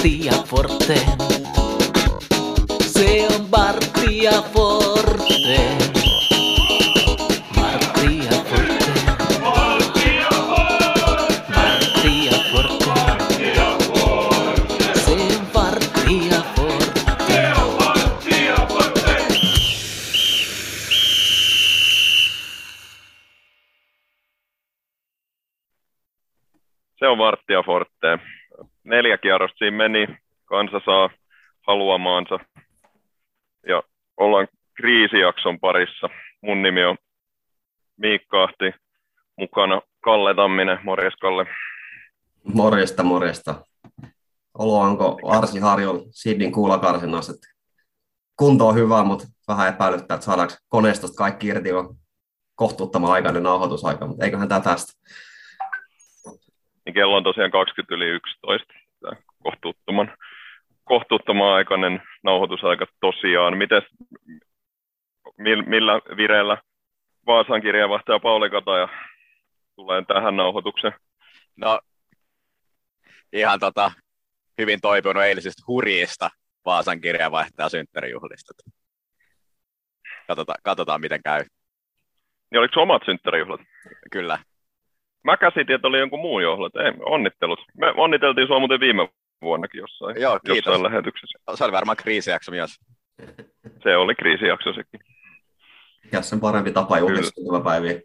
Bartia Forte. Se on Bartia Forte. Bartia Forte. Bartia Forte. Se on Bartia Forte. Se on Varttia Forte. Neljä kierrosta siinä meni. Kansa saa haluamaansa. Ja ollaan kriisijakson parissa. Mun nimi on Miikka Ahti. Mukana Kalle Tamminen. Morjes Kalle. Morjesta, morjesta. Olo onko Arsi Harjol Sidnin kuulakarsinnassa, että kunto on hyvä, mutta vähän epäilyttää, että saadaanko koneistosta kaikki irti on kohtuuttoman aikainen nauhoitusaika, mutta eiköhän tämä tästä. Niin kello on tosiaan 20 yli 11. Kohtuuttoman, kohtuuttoman aikainen nauhoitusaika tosiaan. Mites, mil- millä vireellä Vaasan kirjeenvaihtaja Pauli Kataja tulee tähän nauhoitukseen? No, ihan tota, hyvin toipunut eilisistä hurjista Vaasan kirjeenvaihtaja synttärijuhlista. Katsotaan, katsotaan, miten käy. Niin oliko omat synttärijuhlat? Kyllä. Mä käsitin, että oli jonkun muun juhlat. Ei, onnittelut. Me onniteltiin sua muuten viime vuonnakin jossain, Joo, kiitos. jossain lähetyksessä. Se oli varmaan kriisijakso myös. Se oli kriisijakso sekin. Ja sen parempi tapa juhlistua päiviä.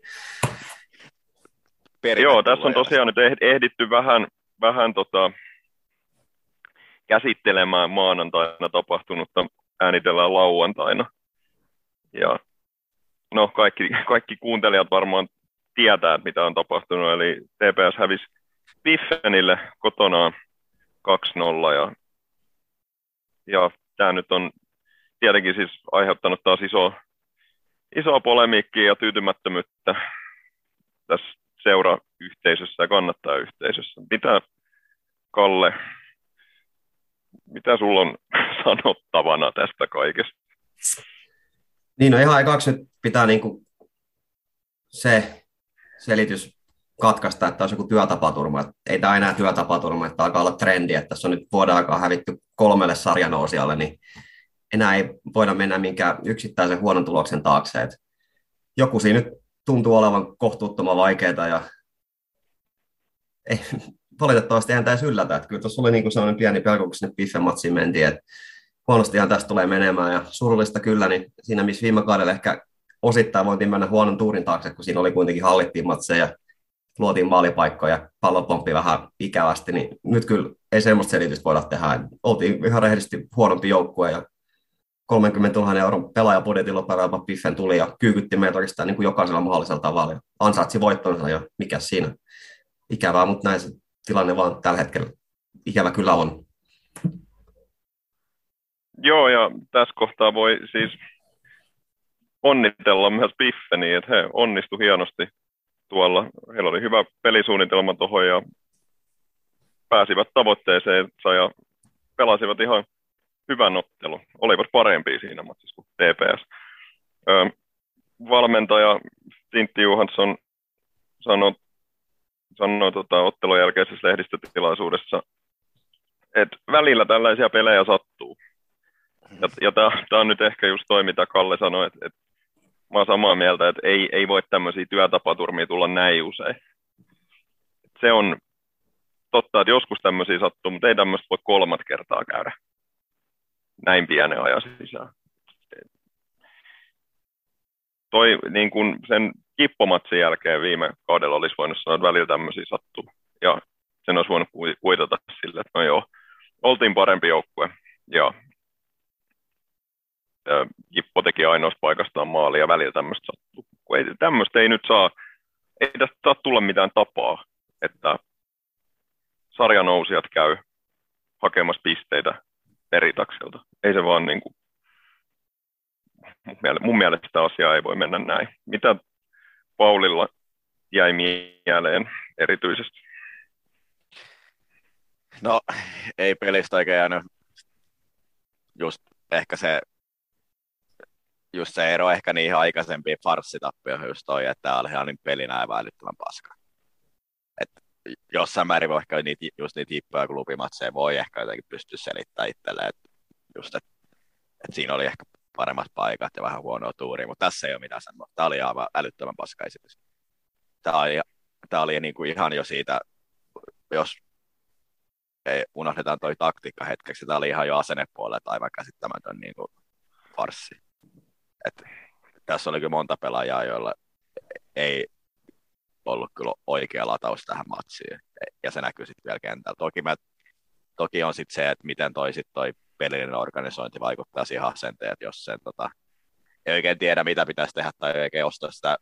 Joo, tässä on tosiaan nyt eh- ehditty vähän, vähän tota, käsittelemään maanantaina tapahtunutta, äänitellään lauantaina. Ja no, kaikki, kaikki kuuntelijat varmaan tietää, mitä on tapahtunut, eli TPS hävisi Biffenille kotonaan 2-0, ja, ja tämä nyt on tietenkin siis aiheuttanut taas iso, isoa polemiikkia ja tyytymättömyyttä tässä seurayhteisössä ja kannattajayhteisössä. Mitä, Kalle, mitä sulla on sanottavana tästä kaikesta? Niin, no ihan ekaksi nyt pitää niinku se selitys katkaista, että olisi joku työtapaturma. Että ei tämä enää työtapaturma, että alkaa olla trendi, että tässä on nyt vuoden aikaa hävitty kolmelle sarjanousijalle, niin enää ei voida mennä minkään yksittäisen huonon tuloksen taakse. Että joku siinä nyt tuntuu olevan kohtuuttoman vaikeaa ja ei, valitettavasti eihän tämä yllätä. Että kyllä tuossa oli niin sellainen pieni pelko, kun sinne Biffen-matsiin mentiin, että huonostihan tästä tulee menemään ja surullista kyllä, niin siinä missä viime kaudella ehkä osittain voitiin mennä huonon tuurin taakse, kun siinä oli kuitenkin hallittiin matseja, luotiin maalipaikkoja, pallo pomppi vähän ikävästi, niin nyt kyllä ei semmoista selitystä voida tehdä. Oltiin ihan rehellisesti huonompi joukkue ja 30 000 euron pelaajapudjetilla pelaava Biffen tuli ja kyykytti meitä oikeastaan niin kuin jokaisella mahdollisella tavalla ansaitsi voittonsa ja mikä siinä. Ikävää, mutta näin se tilanne vaan tällä hetkellä ikävä kyllä on. Joo, ja tässä kohtaa voi siis onnitella myös Biffeniä, että he onnistu hienosti tuolla. Heillä oli hyvä pelisuunnitelma tuohon ja pääsivät tavoitteeseensa ja pelasivat ihan hyvän ottelun. Olivat parempia siinä matsissa kuin TPS. Ö, valmentaja Tintti Johansson sanoi, sanoi tota, ottelun jälkeisessä lehdistötilaisuudessa, että välillä tällaisia pelejä sattuu. Ja, ja tämä on nyt ehkä just toi, mitä Kalle sanoi, että, että mä oon samaa mieltä, että ei, ei voi tämmöisiä työtapaturmia tulla näin usein. Se on totta, että joskus tämmöisiä sattuu, mutta ei tämmöistä voi kolmat kertaa käydä näin pienen ajan sisään. Toi niin kun sen kippomatsin jälkeen viime kaudella olisi voinut sanoa, että välillä tämmöisiä sattuu. Ja sen olisi voinut kuitata sille, että no joo, oltiin parempi joukkue. Ja Jippo teki ainoasta paikastaan maali ja välillä tämmöistä sattuu. Ei, tämmöistä ei nyt saa, ei tästä saa tulla mitään tapaa, että sarjanousijat käy hakemassa pisteitä peritakselta. Ei se vaan niin kuin, mun mielestä sitä asiaa ei voi mennä näin. Mitä Paulilla jäi mieleen erityisesti? No, ei pelistä oikein jäänyt just ehkä se just se ero ehkä niihin aikaisempiin farssitappioihin just toi, että tämä oli ihan niin pelinä ja välittömän paska. Et jossain määrin voi ehkä niitä, just niitä hippoja klubimatseja voi ehkä jotenkin pystyä selittämään itselleen, että just, että, että siinä oli ehkä paremmat paikat ja vähän huonoa tuuria, mutta tässä ei ole mitään sanoa. Tämä oli aivan älyttömän paska esitys. Tämä oli, tämä oli niin kuin ihan jo siitä, jos ei unohdetaan toi taktiikka hetkeksi, tämä oli ihan jo asennepuolella aivan käsittämätön niin kuin farssi. Et, tässä oli kyllä monta pelaajaa, joilla ei ollut kyllä oikea lataus tähän matsiin, ja se näkyy sitten vielä kentällä. Toki, mä, toki on sitten se, että miten toi, sit toi pelillinen organisointi vaikuttaa siihen asenteen, että jos sen tota, ei oikein tiedä, mitä pitäisi tehdä tai ei oikein ostaa sitä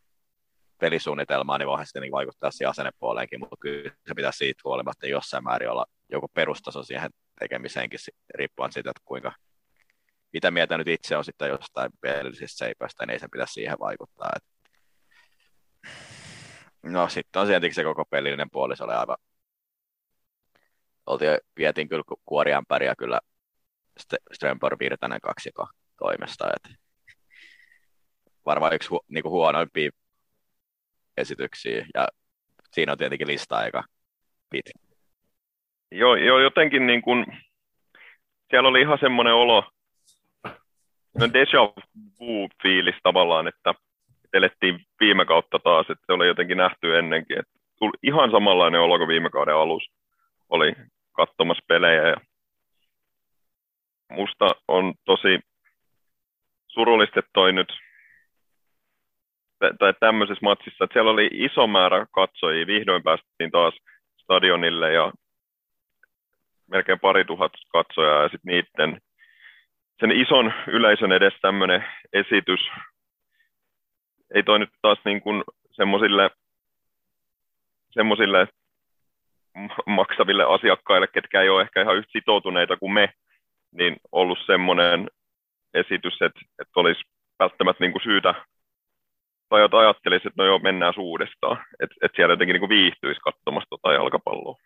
pelisuunnitelmaa, niin voihan sitten vaikuttaa siihen asennepuoleenkin, mutta kyllä se pitäisi siitä huolimatta jossain määrin olla joku perustaso siihen tekemiseenkin riippuen siitä, että kuinka, mitä mieltä nyt itse on sitten jostain pelillisistä seipäistä, niin ei se pitäisi siihen vaikuttaa. Et... No sitten on tietenkin se koko pelillinen puoli, se oli aivan, Oltiin, vietiin kyllä kuoriämpäriä kyllä Strömborg Virtanen kaksiko toimesta. Et varmaan yksi hu, niinku huonoimpia esityksiä ja siinä on tietenkin lista aika pitkä. Joo, joo jotenkin niin kuin, siellä oli ihan semmoinen olo, no deja vu-fiilis tavallaan, että elettiin viime kautta taas, että se oli jotenkin nähty ennenkin. Että tuli ihan samanlainen olo kuin viime kauden alussa oli katsomassa pelejä ja musta on tosi surullista, että toi nyt tai tämmöisessä matsissa, että siellä oli iso määrä katsojia, vihdoin päästiin taas stadionille ja melkein pari tuhat katsojaa ja sitten niiden sen ison yleisön edes tämmöinen esitys ei toi nyt taas niin kuin semmoisille, semmoisille maksaville asiakkaille, ketkä ei ole ehkä ihan yhtä sitoutuneita kuin me, niin ollut semmoinen esitys, että, että olisi välttämättä niin kuin syytä tai ajattelisi, että no joo, mennään uudestaan. Että et siellä jotenkin niin viihtyisi katsomassa tota jalkapalloa.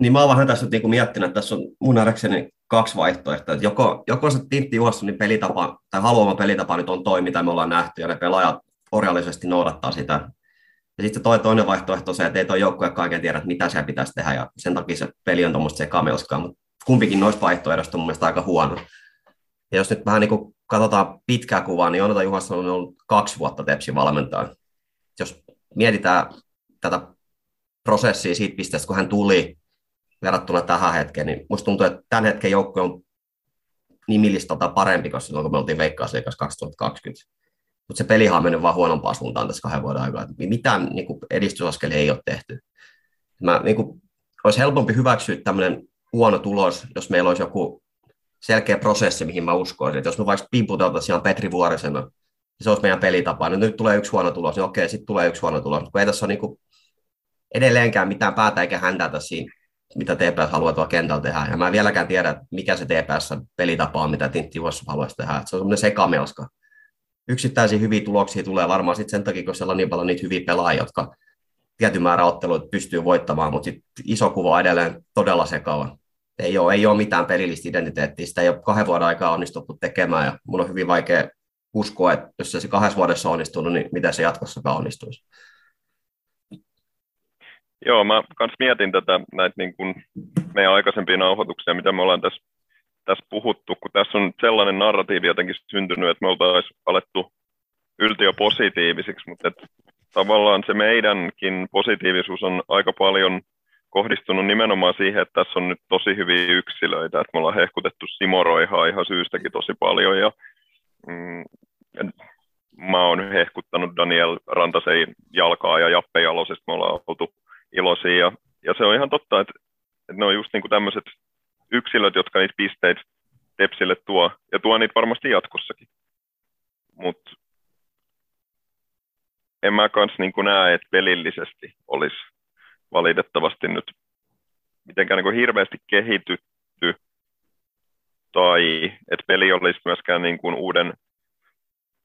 Niin mä oon vähän tässä niin miettinyt, että tässä on mun nähdäkseni kaksi vaihtoehtoa. Että joko, joko se Tintti Juhassonin pelitapa, tai haluama pelitapa nyt on toi, mitä me ollaan nähty, ja ne pelaajat orjallisesti noudattaa sitä. Ja sitten toi toinen vaihtoehto on se, että ei toi joukkue kaiken tiedä, että mitä siellä pitäisi tehdä, ja sen takia se peli on tuommoista sekamelskaa, mutta kumpikin noista vaihtoehdoista on mun mielestä aika huono. Ja jos nyt vähän niin kuin katsotaan pitkää kuvaa, niin Jonata Juhansson on ollut kaksi vuotta Tepsin valmentaja. Jos mietitään tätä prosessia siitä pisteestä, kun hän tuli verrattuna tähän hetkeen, niin musta tuntuu, että tämän hetken joukko on nimilistalta parempi kuin silloin, kun me oltiin Veikkausliikassa 2020. Mutta se pelihan on mennyt vaan huonompaan suuntaan tässä kahden vuoden aikana. Mitään niin kuin edistysaskelia ei ole tehty. Mä, niin kuin, olisi helpompi hyväksyä tämmöinen huono tulos, jos meillä olisi joku selkeä prosessi, mihin mä uskoisin. Että jos me vaikka pimputeltaisiin ihan Petri Vuorisena, niin se olisi meidän pelitapa. Nyt, nyt tulee yksi huono tulos, niin okei, sitten tulee yksi huono tulos. Kun ei tässä ole niin kuin edelleenkään mitään päätä eikä häntätä siinä, mitä TPS haluaa tuolla kentällä tehdä. Ja mä en vieläkään tiedä, mikä se TPS-pelitapa on, mitä Tintti Juossa haluaisi tehdä. Että se on semmoinen sekamelska. Yksittäisiä hyviä tuloksia tulee varmaan sitten sen takia, kun siellä on niin paljon niitä hyviä pelaajia, jotka tietyn määrä otteluita pystyy voittamaan, mutta sit iso kuva on edelleen todella sekava ei ole, ei ole mitään pelillistä identiteettiä, sitä ei ole kahden vuoden aikaa onnistuttu tekemään, ja mun on hyvin vaikea uskoa, että jos se kahdessa vuodessa on onnistunut, niin miten se jatkossakaan onnistuisi. Joo, mä kans mietin tätä näitä niin kuin meidän aikaisempia nauhoituksia, mitä me ollaan tässä, tässä puhuttu, kun tässä on sellainen narratiivi jotenkin syntynyt, että me oltaisiin alettu yltiö positiivisiksi, mutta että tavallaan se meidänkin positiivisuus on aika paljon kohdistunut nimenomaan siihen, että tässä on nyt tosi hyviä yksilöitä, että me ollaan hehkutettu Simo Roihaa ihan syystäkin tosi paljon ja mm, mä oon hehkuttanut Daniel Rantasen jalkaa ja Jappe Jalosesta me ollaan oltu iloisia ja, ja se on ihan totta, että, että ne on just niin tämmöiset yksilöt, jotka niitä pisteitä Tepsille tuo ja tuo niitä varmasti jatkossakin. Mutta en mä kans niin näe, että pelillisesti olisi valitettavasti nyt mitenkään niin kuin hirveästi kehitytty tai että peli olisi myöskään niin kuin uuden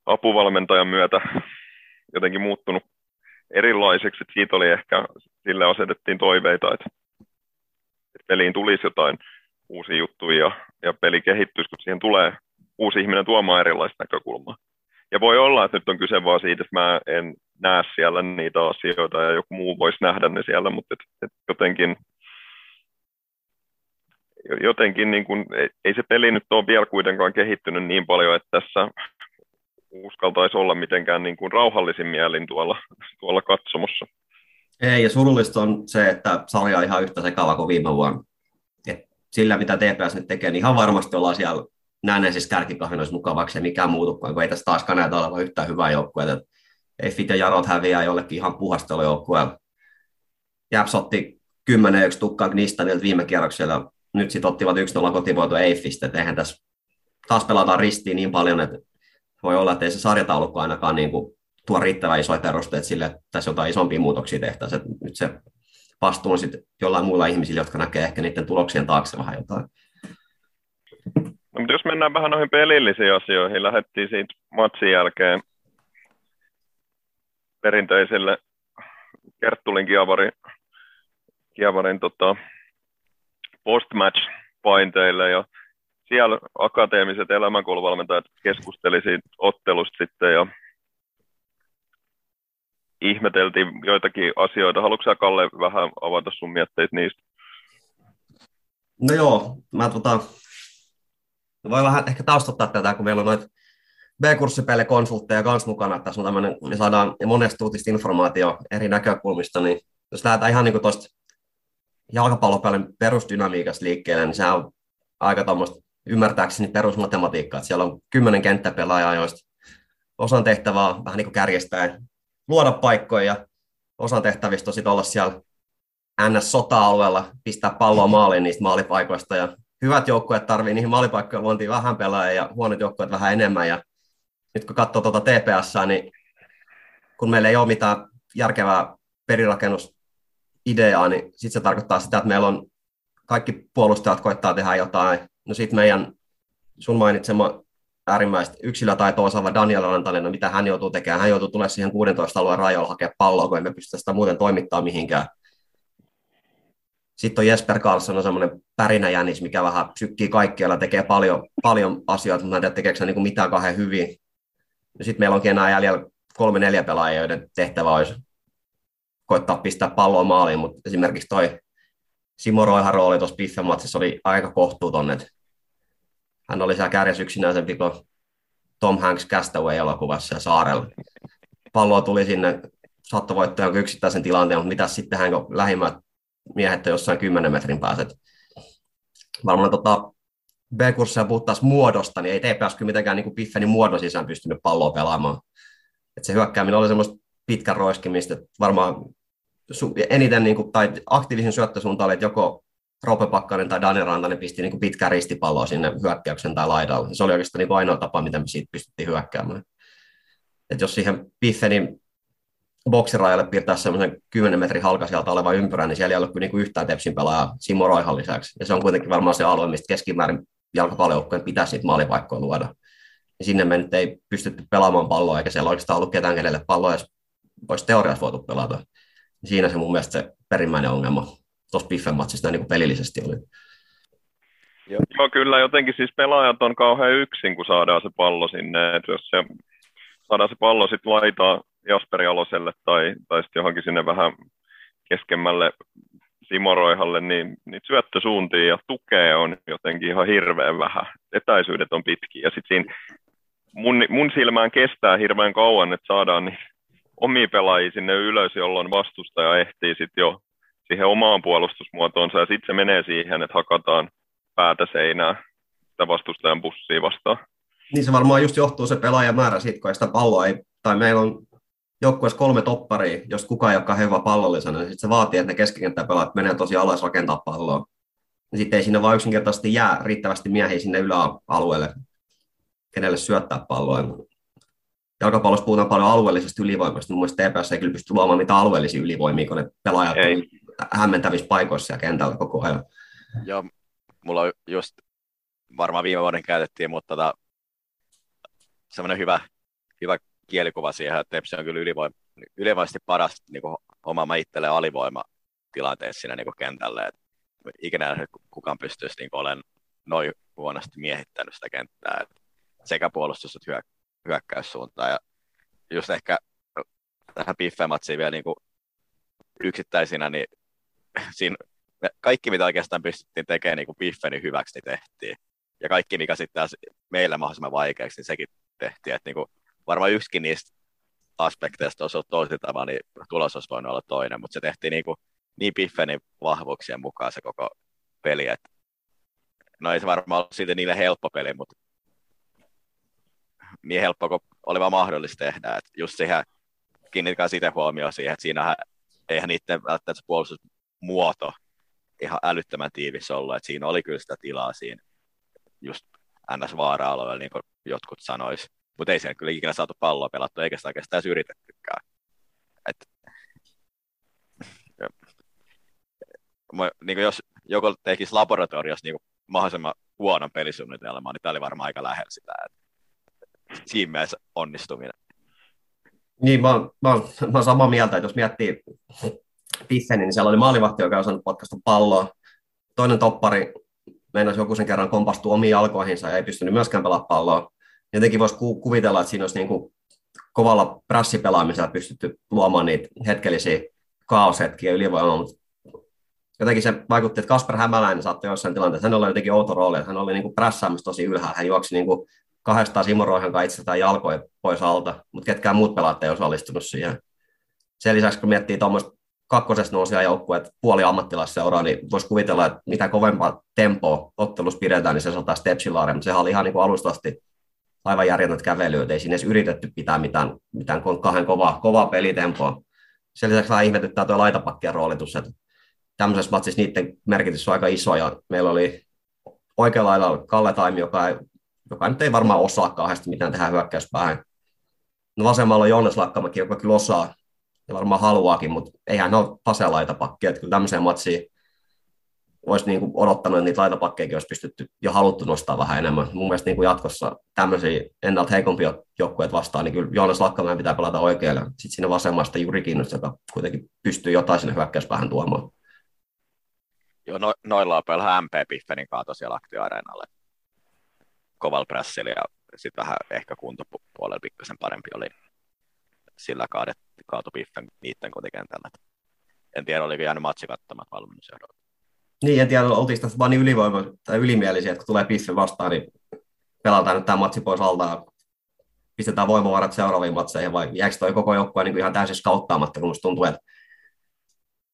apuvalmentajan myötä jotenkin muuttunut erilaiseksi. Että siitä oli ehkä, sille asetettiin toiveita, että, että peliin tulisi jotain uusia juttuja ja, ja peli kehittyisi, kun siihen tulee uusi ihminen tuomaan erilaista näkökulmaa. Ja voi olla, että nyt on kyse vaan siitä, että mä en näe siellä niitä asioita ja joku muu voisi nähdä ne siellä, mutta et, et jotenkin, jotenkin niin kuin, ei, ei se peli nyt ole vielä kuitenkaan kehittynyt niin paljon, että tässä uskaltaisi olla mitenkään niin kuin rauhallisin mielin tuolla, tuolla katsomossa. Ei, ja surullista on se, että sarja on ihan yhtä sekava kuin viime vuonna. Et sillä, mitä TPS nyt tekee, niin ihan varmasti ollaan siellä näennäisissä kärkikahvinoissa mukavaksi ja mikään muutu, kun ei tässä taaskaan näytä olevan yhtään hyvää joukkuetta. Ei Fit ja Jarot häviää jollekin ihan puhastelujoukkueella. Jäps otti 10-1 tukkaan Gnistanilta viime kierroksella. Nyt sitten ottivat 1-0 kotivoito Eiffistä. Et eihän tässä taas pelataan ristiin niin paljon, että voi olla, että ei se sarjataulukko ainakaan niin kuin tuo riittävän isoja perusteet sille, että tässä jotain isompia muutoksia tehtäisiin. Että nyt se vastuu on sitten jollain muilla ihmisillä, jotka näkee ehkä niiden tuloksien taakse vähän jotain. No, mutta jos mennään vähän noihin pelillisiin asioihin, lähdettiin siitä matsin jälkeen perinteiselle Kerttulin Kiavarin, Kiavarin tota, post-match painteille ja siellä akateemiset elämänkouluvalmentajat keskusteli siitä ottelusta sitten ja ihmeteltiin joitakin asioita. Haluatko Kalle vähän avata sun mietteitä niistä? No joo, mä tota, voi vähän ehkä taustottaa tätä, kun meillä on noita B-kurssipelle konsultteja kanssa mukana. Tässä on tämmöinen, me saadaan monesta uutista informaatio eri näkökulmista, niin jos lähdetään ihan niin tuosta jalkapallopelin perusdynamiikasta liikkeelle, niin se on aika tuommoista ymmärtääkseni perusmatematiikkaa, että siellä on kymmenen kenttäpelaajaa, joista osan tehtävää vähän niin kuin kärjestää luoda paikkoja ja osan tehtävistä on olla siellä NS-sota-alueella, pistää palloa maaliin niistä maalipaikoista ja hyvät joukkueet tarvii niihin maalipaikkojen luontiin vähän pelaajia ja huonot joukkueet vähän enemmän ja nyt kun katsoo tuota TPS, niin kun meillä ei ole mitään järkevää perirakennusideaa, niin sitten se tarkoittaa sitä, että meillä on kaikki puolustajat koittaa tehdä jotain. No sitten meidän sun mainitsema äärimmäistä yksilötaitoa osaava Daniel Rantanen, no mitä hän joutuu tekemään, hän joutuu tulemaan siihen 16 alueen rajoilla hakea palloa, kun emme pysty sitä muuten toimittaa mihinkään. Sitten on Jesper Karlsson on semmoinen pärinäjänis, mikä vähän sykkii kaikkialla, tekee paljon, paljon asioita, mutta en tiedä tekeekö niin mitään kahden hyvin. Sitten meillä onkin enää jäljellä kolme neljä pelaajia, joiden tehtävä olisi koittaa pistää palloa maaliin, mutta esimerkiksi toi Simo Roihan rooli tuossa Biffen oli aika kohtuuton, että hän oli siellä kärjessä yksinäisempi kuin Tom Hanks Castaway-elokuvassa ja saarella. Palloa tuli sinne, saattoi voittaa jonkun yksittäisen tilanteen, mutta mitä sitten hän, kun lähimmät miehet jossain 10 metrin pääset. Varmaan tota, B-kursseja puhuttaisiin muodosta, niin ei TPS kyllä mitenkään niin Piffenin muodon sisään pystynyt palloa pelaamaan. Et se hyökkääminen oli semmoista pitkän roiskimista, että varmaan eniten niin kuin, tai aktiivisen syöttösuunta oli, että joko Rope Pakkanen tai Daniel Rantanen pisti niin pitkää ristipalloa sinne hyökkäyksen tai laidalle. Se oli oikeastaan niin ainoa tapa, miten me siitä pystyttiin hyökkäämään. Et jos siihen Piffenin boksirajalle piirtää semmoisen 10 metrin halkasijalta oleva ympyrä, niin siellä ei ole kuin niinku yhtään Tepsin pelaajaa Simo Roihan lisäksi. Ja se on kuitenkin varmaan se alue, mistä keskimäärin jalkapallojoukkojen pitäisi niitä maalipaikkoja luoda. Ja sinne me nyt ei pystytty pelaamaan palloa, eikä siellä oikeastaan ollut ketään, kenelle palloa edes olisi teoriassa voitu pelata. Siinä se mun mielestä se perimmäinen ongelma tuossa Biffen matsissa niin kuin pelillisesti oli. Joo. Joo, kyllä jotenkin siis pelaajat on kauhean yksin, kun saadaan se pallo sinne. Et jos se, saadaan se pallo sitten laitaa Jasperi Aloselle tai, tai sitten johonkin sinne vähän keskemmälle Simoroihalle, niin, niin syöttösuuntia ja tukea on jotenkin ihan hirveän vähän. Etäisyydet on pitkiä ja sitten siinä mun, mun silmään kestää hirveän kauan, että saadaan niin omia pelaajia sinne ylös, jolloin vastustaja ehtii sitten jo siihen omaan puolustusmuotoonsa ja sitten se menee siihen, että hakataan päätä seinää sitä vastustajan bussia vastaan. Niin se varmaan just johtuu se pelaajamäärä siitä, kun sitä palloa ei, tai meillä on joukkueessa kolme topparia, jos kukaan ei olekaan hyvä pallollisena, niin sit se vaatii, että ne keskikenttäpelaat menee tosi alas rakentaa palloa. Ja sitten ei sinne vaan yksinkertaisesti jää riittävästi miehiä sinne yläalueelle, kenelle syöttää palloa. Jalkapallossa puhutaan paljon alueellisesta ylivoimasta. Mun mielestä TPS ei kyllä pysty luomaan mitään alueellisia ylivoimia, kun ne pelaajat ei. Hämmentävissä paikoissa ja kentällä koko ajan. Joo, mulla on just, varmaan viime vuoden käytettiin, mutta tota, semmoinen hyvä, hyvä kielikuva siihen, että Tepsi on kyllä ylivoim, ylivoimaisesti paras niin kuin, omaamaan itselleen alivoima tilanteessa siinä niin kentälle. Et ikinä kukaan pystyisi niin olemaan noin huonosti miehittänyt sitä kenttää, et sekä puolustus että hyök- hyökkäyssuuntaan. Ja just ehkä tähän Biffematsiin vielä niin kuin yksittäisinä, niin siinä kaikki, mitä oikeastaan pystyttiin tekemään niin kuin Biffenin hyväksi, niin tehtiin. Ja kaikki, mikä sitten taas meille mahdollisimman vaikeaksi, niin sekin tehtiin. Että niin kuin, varmaan yksikin niistä aspekteista olisi ollut tosi tavalla, niin tulos olisi voinut olla toinen, mutta se tehtiin niin, kuin, niin Biffenin vahvuuksien mukaan se koko peli, että no ei se varmaan ollut siitä niille helppo peli, mutta niin helppo kuin oli vaan mahdollista tehdä. Että just siihen, kiinnitkää siitä huomioon siihen, että siinähän eihän niiden välttämättä puolustusmuoto ihan älyttömän tiivis ollut, että siinä oli kyllä sitä tilaa siinä just ns. vaara-alueella, niin kuin jotkut sanois. Mutta ei siellä kyllä ikinä saatu palloa pelattua, eikä sitä oikeastaan yritettykään. Et, niin jos joku tekisi laboratoriossa niin mahdollisimman huonon pelisuunnitelman, niin tämä oli varmaan aika lähellä sitä. Et, siinä mielessä onnistuminen. Niin, mä mä, mä oon samaa mieltä, että jos miettii Piffeni, niin siellä oli maalivahti, joka ei osannut potkasta palloa. Toinen toppari meinasi joku sen kerran kompastua omiin jalkoihinsa ja ei pystynyt myöskään pelaamaan palloa. Jotenkin voisi ku- kuvitella, että siinä olisi niin kuin kovalla prassipelaamisella pystytty luomaan niitä hetkellisiä kaoshetkiä ylivoimaa, mutta jotenkin se vaikutti, että Kasper Hämäläinen saattoi jossain tilanteessa, hän oli jotenkin outo rooli, hän oli niin kuin prässäämässä tosi ylhäällä, hän juoksi niin kuin kahdestaan Simo Roihan kanssa itsestään jalkoja pois alta, mutta ketkään muut pelaat ei osallistunut siihen. Sen lisäksi, kun miettii tuommoista kakkosesta nousia joukkueet puoli ammattilaisseuraa, niin voisi kuvitella, että mitä kovempaa tempoa ottelussa pidetään, niin se saattaa stepsilaare, mutta sehän oli ihan niin kuin alusta asti aivan järjetöntä kävelyä, ei siinä edes yritetty pitää mitään, mitään kahden kovaa, kovaa pelitempoa. Sen lisäksi vähän ihmetyttää tuo laitapakkien roolitus, että tämmöisessä matsissa niiden merkitys on aika iso, ja meillä oli oikealla lailla Kalle Taimi, joka, ei, joka nyt ei varmaan osaa kauheasti mitään tehdä hyökkäyspäähän. No vasemmalla on Jonas Lakkamäki, joka kyllä osaa, ja varmaan haluaakin, mutta eihän ne ole paselaitapakkeja, että kyllä tämmöiseen matsiin olisi niin kuin odottanut, että niitä laitapakkeja olisi pystytty jo haluttu nostaa vähän enemmän. Mun mielestä niin kuin jatkossa tämmöisiä ennalta heikompia joukkueet vastaan, niin kyllä Joonas Lakkamäen pitää pelata oikealle. Sitten siinä vasemmasta Juri Kiinnos, joka kuitenkin pystyy jotain sinne hyökkäyspäähän tuomaan. Joo, no, noilla on pelaa MP Piffenin kaato siellä aktioareenalle kovalla pressillä ja sitten vähän ehkä kuntopuolella pikkasen parempi oli sillä kaadet, kaatu Piffen niiden kotikentällä. En tiedä, oliko jäänyt matsi kattamat valmennusjohdolta. Niin, en tiedä, oltiinko tässä vaan niin ylivoima tai ylimielisiä, että kun tulee Piffen vastaan, niin pelataan nyt tämä matsi pois alta pistetään voimavarat seuraaviin matseihin, vai jääkö toi koko joukkue niin ihan täysin skauttaamatta, kun tuntuu, että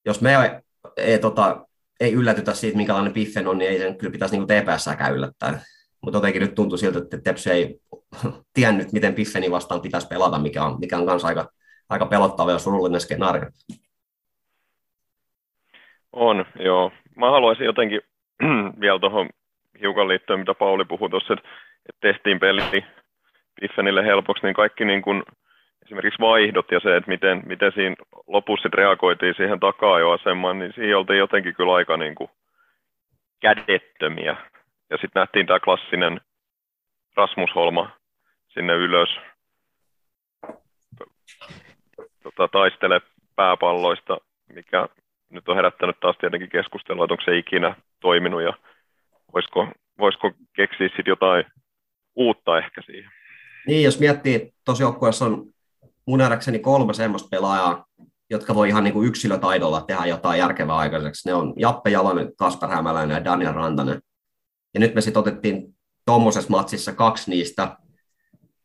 jos me ei, ei, tota, ei yllätytä siitä, minkälainen Piffen on, niin ei sen kyllä pitäisi niin TPS-säkään yllättää. Mutta jotenkin nyt tuntuu siltä, että Tepsi ei tiennyt, miten Piffeni vastaan pitäisi pelata, mikä on, mikä on kanssa aika, aika pelottava ja surullinen skenaario. On, joo. Mä haluaisin jotenkin vielä tuohon hiukan liittyen, mitä Pauli puhui tuossa, että, että tehtiin peli Piffenille helpoksi, niin kaikki niin kuin, esimerkiksi vaihdot ja se, että miten, miten siinä lopussa reagoitiin siihen takaa-asemaan, niin siinä oltiin jotenkin kyllä aika niin kuin kädettömiä. Ja sitten nähtiin tämä klassinen Rasmus Holma sinne ylös tota, taistele pääpalloista, mikä nyt on herättänyt taas tietenkin keskustelua, että onko se ikinä toiminut ja voisiko, voisiko keksiä sitten jotain uutta ehkä siihen. Niin, jos miettii, tuossa joukkueessa on mun nähdäkseni kolme semmoista pelaajaa, jotka voi ihan niin kuin yksilötaidolla tehdä jotain järkevää aikaiseksi. Ne on Jappe Jalonen, Kasper Hämäläinen ja Daniel Rantanen. Ja nyt me sitten otettiin tuommoisessa matsissa kaksi niistä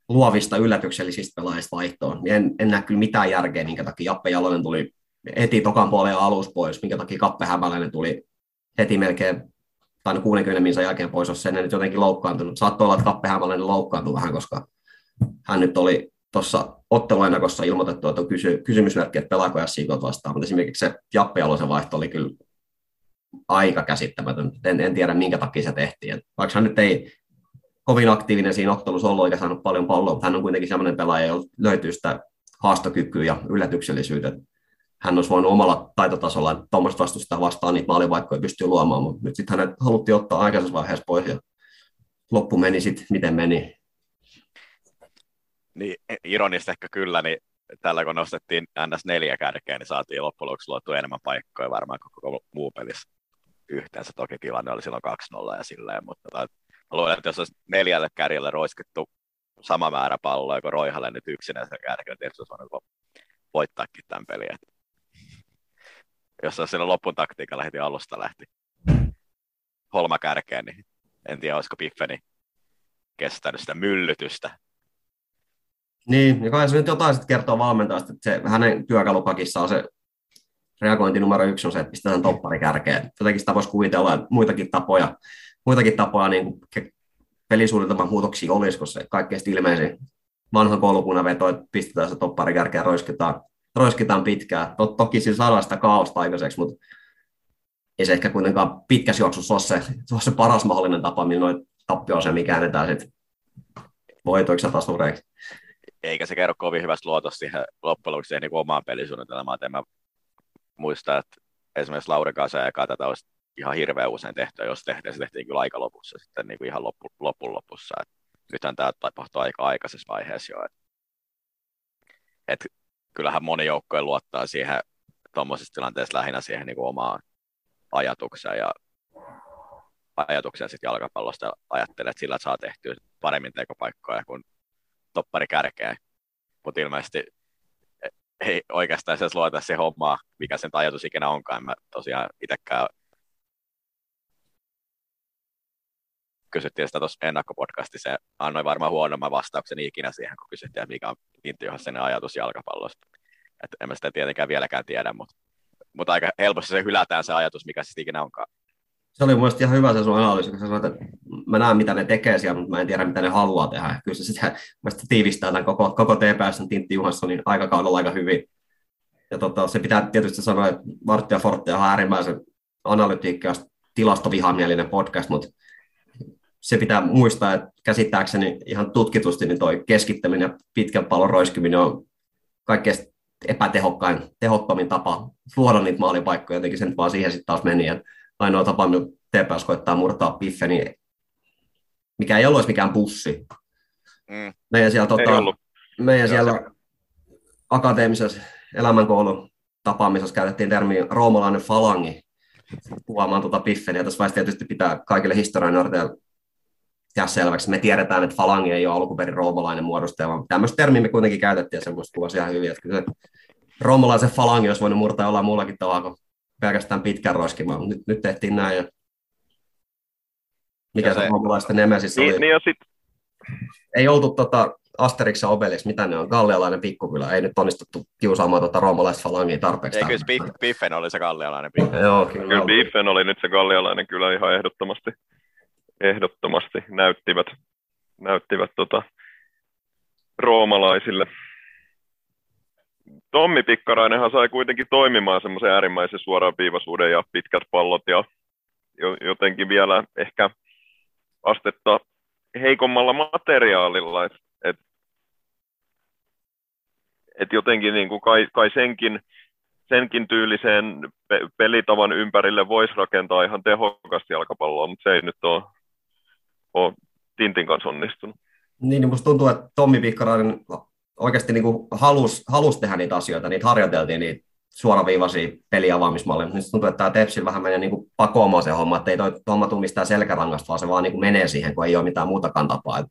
luovista yllätyksellisistä pelaajista vaihtoon. Niin en, en näe kyllä mitään järkeä, minkä takia Jappe Jalonen tuli heti tokan puolen alus pois, minkä takia Kappe Hämäläinen tuli heti melkein tai 60 minsa jälkeen pois, jos sen nyt jotenkin loukkaantunut. Saattoi olla, että Kappe Hämäläinen loukkaantui vähän, koska hän nyt oli tuossa otteluennakossa ilmoitettu, että on kysy- kysymysmerkki, että pelaako SIK vastaan, mutta esimerkiksi se Jappe Jalosen vaihto oli kyllä aika käsittämätön. En, en tiedä, minkä takia se tehtiin. Et vaikka hän nyt ei kovin aktiivinen siinä ottelussa ollut eikä saanut paljon palloa, mutta hän on kuitenkin sellainen pelaaja, jolla löytyy sitä haastokykyä ja yllätyksellisyyttä. Hän olisi voinut omalla taitotasolla tuommoista vastusta vastaan niitä maalivaikkoja pystyy luomaan, mutta nyt sitten hänet haluttiin ottaa aikaisessa vaiheessa pois ja loppu meni sitten miten meni. Niin, ironista ehkä kyllä, niin tällä kun nostettiin NS4 kärkeen, niin saatiin loppujen luotua enemmän paikkoja varmaan koko muu pelissä yhteensä. Toki tilanne oli silloin 2-0 ja silleen, mutta luulen, että jos olisi neljälle kärjelle roiskettu sama määrä palloa kuin Roihalle nyt yksinäisen kärkeen, niin tietysti olisi voinut voittaakin tämän pelin. Et jos olisi siellä lopun taktiikalla heti alusta lähti holma kärkeen, niin en tiedä, olisiko Piffeni kestänyt sitä myllytystä. Niin, ja kai se nyt jotain sitten kertoo valmentajasta, että se, hänen työkalupakissa on se reagointi numero yksi on se, että pistetään toppari kärkeen. Jotenkin sitä voisi kuvitella, muitakin tapoja, muitakin tapoja niin kuin pelisuunnitelman muutoksia olisi, koska se kaikkein ilmeisin vanha koulukunnan veto, että pistetään se toppari kärkeen ja roiskitaan, roiskitaan pitkään. Tot, toki sillä saadaan sitä kaaosta aikaiseksi, mutta ei se ehkä kuitenkaan pitkässä juoksussa ole se, se, ole se paras mahdollinen tapa, millä noin tappio se, mikä käännetään sitten voitoiksi ja tasureiksi. Eikä se kerro kovin hyvästä luotosta siihen loppujen lopuksi niin omaan pelisuunnitelmaan. En mä muista, että esimerkiksi Lauri kanssa ja tätä olisi ihan hirveän usein tehty, jos tehtiin, se tehtiin kyllä aika lopussa sitten niin kuin ihan loppu, lopun lopussa. Et nythän tämä tapahtuu aika aikaisessa vaiheessa jo. Et, et kyllähän moni joukkojen luottaa siihen tuommoisessa tilanteessa lähinnä siihen niin kuin omaan ajatukseen ja ajatuksia sitten jalkapallosta ajattelee, että sillä saa tehtyä paremmin tekopaikkoja kuin toppari kärkeen. Mutta ilmeisesti ei oikeastaan edes luota se hommaa, mikä sen ajatus ikinä onkaan. Mä tosiaan itsekään kysyttiin sitä tuossa ennakkopodcastissa ja annoin varmaan huonomman vastauksen ikinä siihen, kun kysyttiin, että mikä on Johanssenin ajatus jalkapallosta. Et en mä sitä tietenkään vieläkään tiedä, mutta, mutta aika helposti se hylätään se ajatus, mikä se ikinä onkaan. Se oli mielestäni ihan hyvä se sun analyysi, kun sä sanoit, että mä näen mitä ne tekee siellä, mutta mä en tiedä mitä ne haluaa tehdä. Kyllä se sitä tiivistää tämän koko, koko TPS Tintti Johanssonin aikakaudella aika hyvin. Ja tota, se pitää tietysti sanoa, että Vartti ja Fortti on äärimmäisen analytiikka ja tilastovihamielinen podcast, mutta se pitää muistaa, että käsittääkseni ihan tutkitusti niin toi keskittäminen ja pitkän pallon roiskiminen on kaikkein epätehokkain, tehottomin tapa luoda niitä maalipaikkoja, jotenkin sen vaan siihen sitten taas meni. Ja ainoa tapa, millä TPS koittaa murtaa piffe, niin mikä ei ollut mikään bussi. Mm. Meidän siellä, tota, meidän siellä akateemisessa elämänkoulun tapaamisessa käytettiin termiä roomalainen falangi kuvaamaan tuota piffeniä. Tässä vaiheessa tietysti pitää kaikille historian tehdä selväksi. Me tiedetään, että falangi ei ole alkuperin roomalainen muodostaja, vaan tämmöistä termiä me kuitenkin käytettiin ja se muista kuvasi ihan hyvin. Että kyllä se roomalaisen falangi olisi voinut murtaa jollain muullakin tavalla kuin pelkästään pitkän roiskimaan. Nyt, nyt tehtiin näin. Ja... Mikä ja se, se roomalaisten nemesis niin, oli? Niin ja sit... Ei oltu tota, Asterix ja Obelix, mitä ne on, gallialainen pikkukylä. Ei nyt onnistuttu kiusaamaan tuota roomalaista falangia tarpeeksi. Ei, kyllä Biffen oli se gallialainen pikkukylä. Joo, kyllä. Kyllä Biffen oli nyt se gallialainen kyllä ihan ehdottomasti ehdottomasti näyttivät, näyttivät tota, roomalaisille. Tommi Pikkarainenhan sai kuitenkin toimimaan semmoisen äärimmäisen suoran piivasuuden ja pitkät pallot ja jotenkin vielä ehkä astetta heikommalla materiaalilla. Et, et, et jotenkin niin kuin kai, kai senkin, senkin tyyliseen pelitavan ympärille voisi rakentaa ihan tehokasta jalkapalloa, mutta se ei nyt ole ole Tintin kanssa onnistunut. Niin, niin musta tuntuu, että Tommi Pikkarainen oikeasti niin halusi halus tehdä niitä asioita, niitä harjoiteltiin, niitä suoraviivaisia peliavaamismalleja, mutta tuntuu, että tämä Tepsil vähän menee niin pakoamaan se homma, että ei toi homma tule mistään selkärangasta, vaan se vaan niin menee siihen, kun ei ole mitään muutakaan tapaa.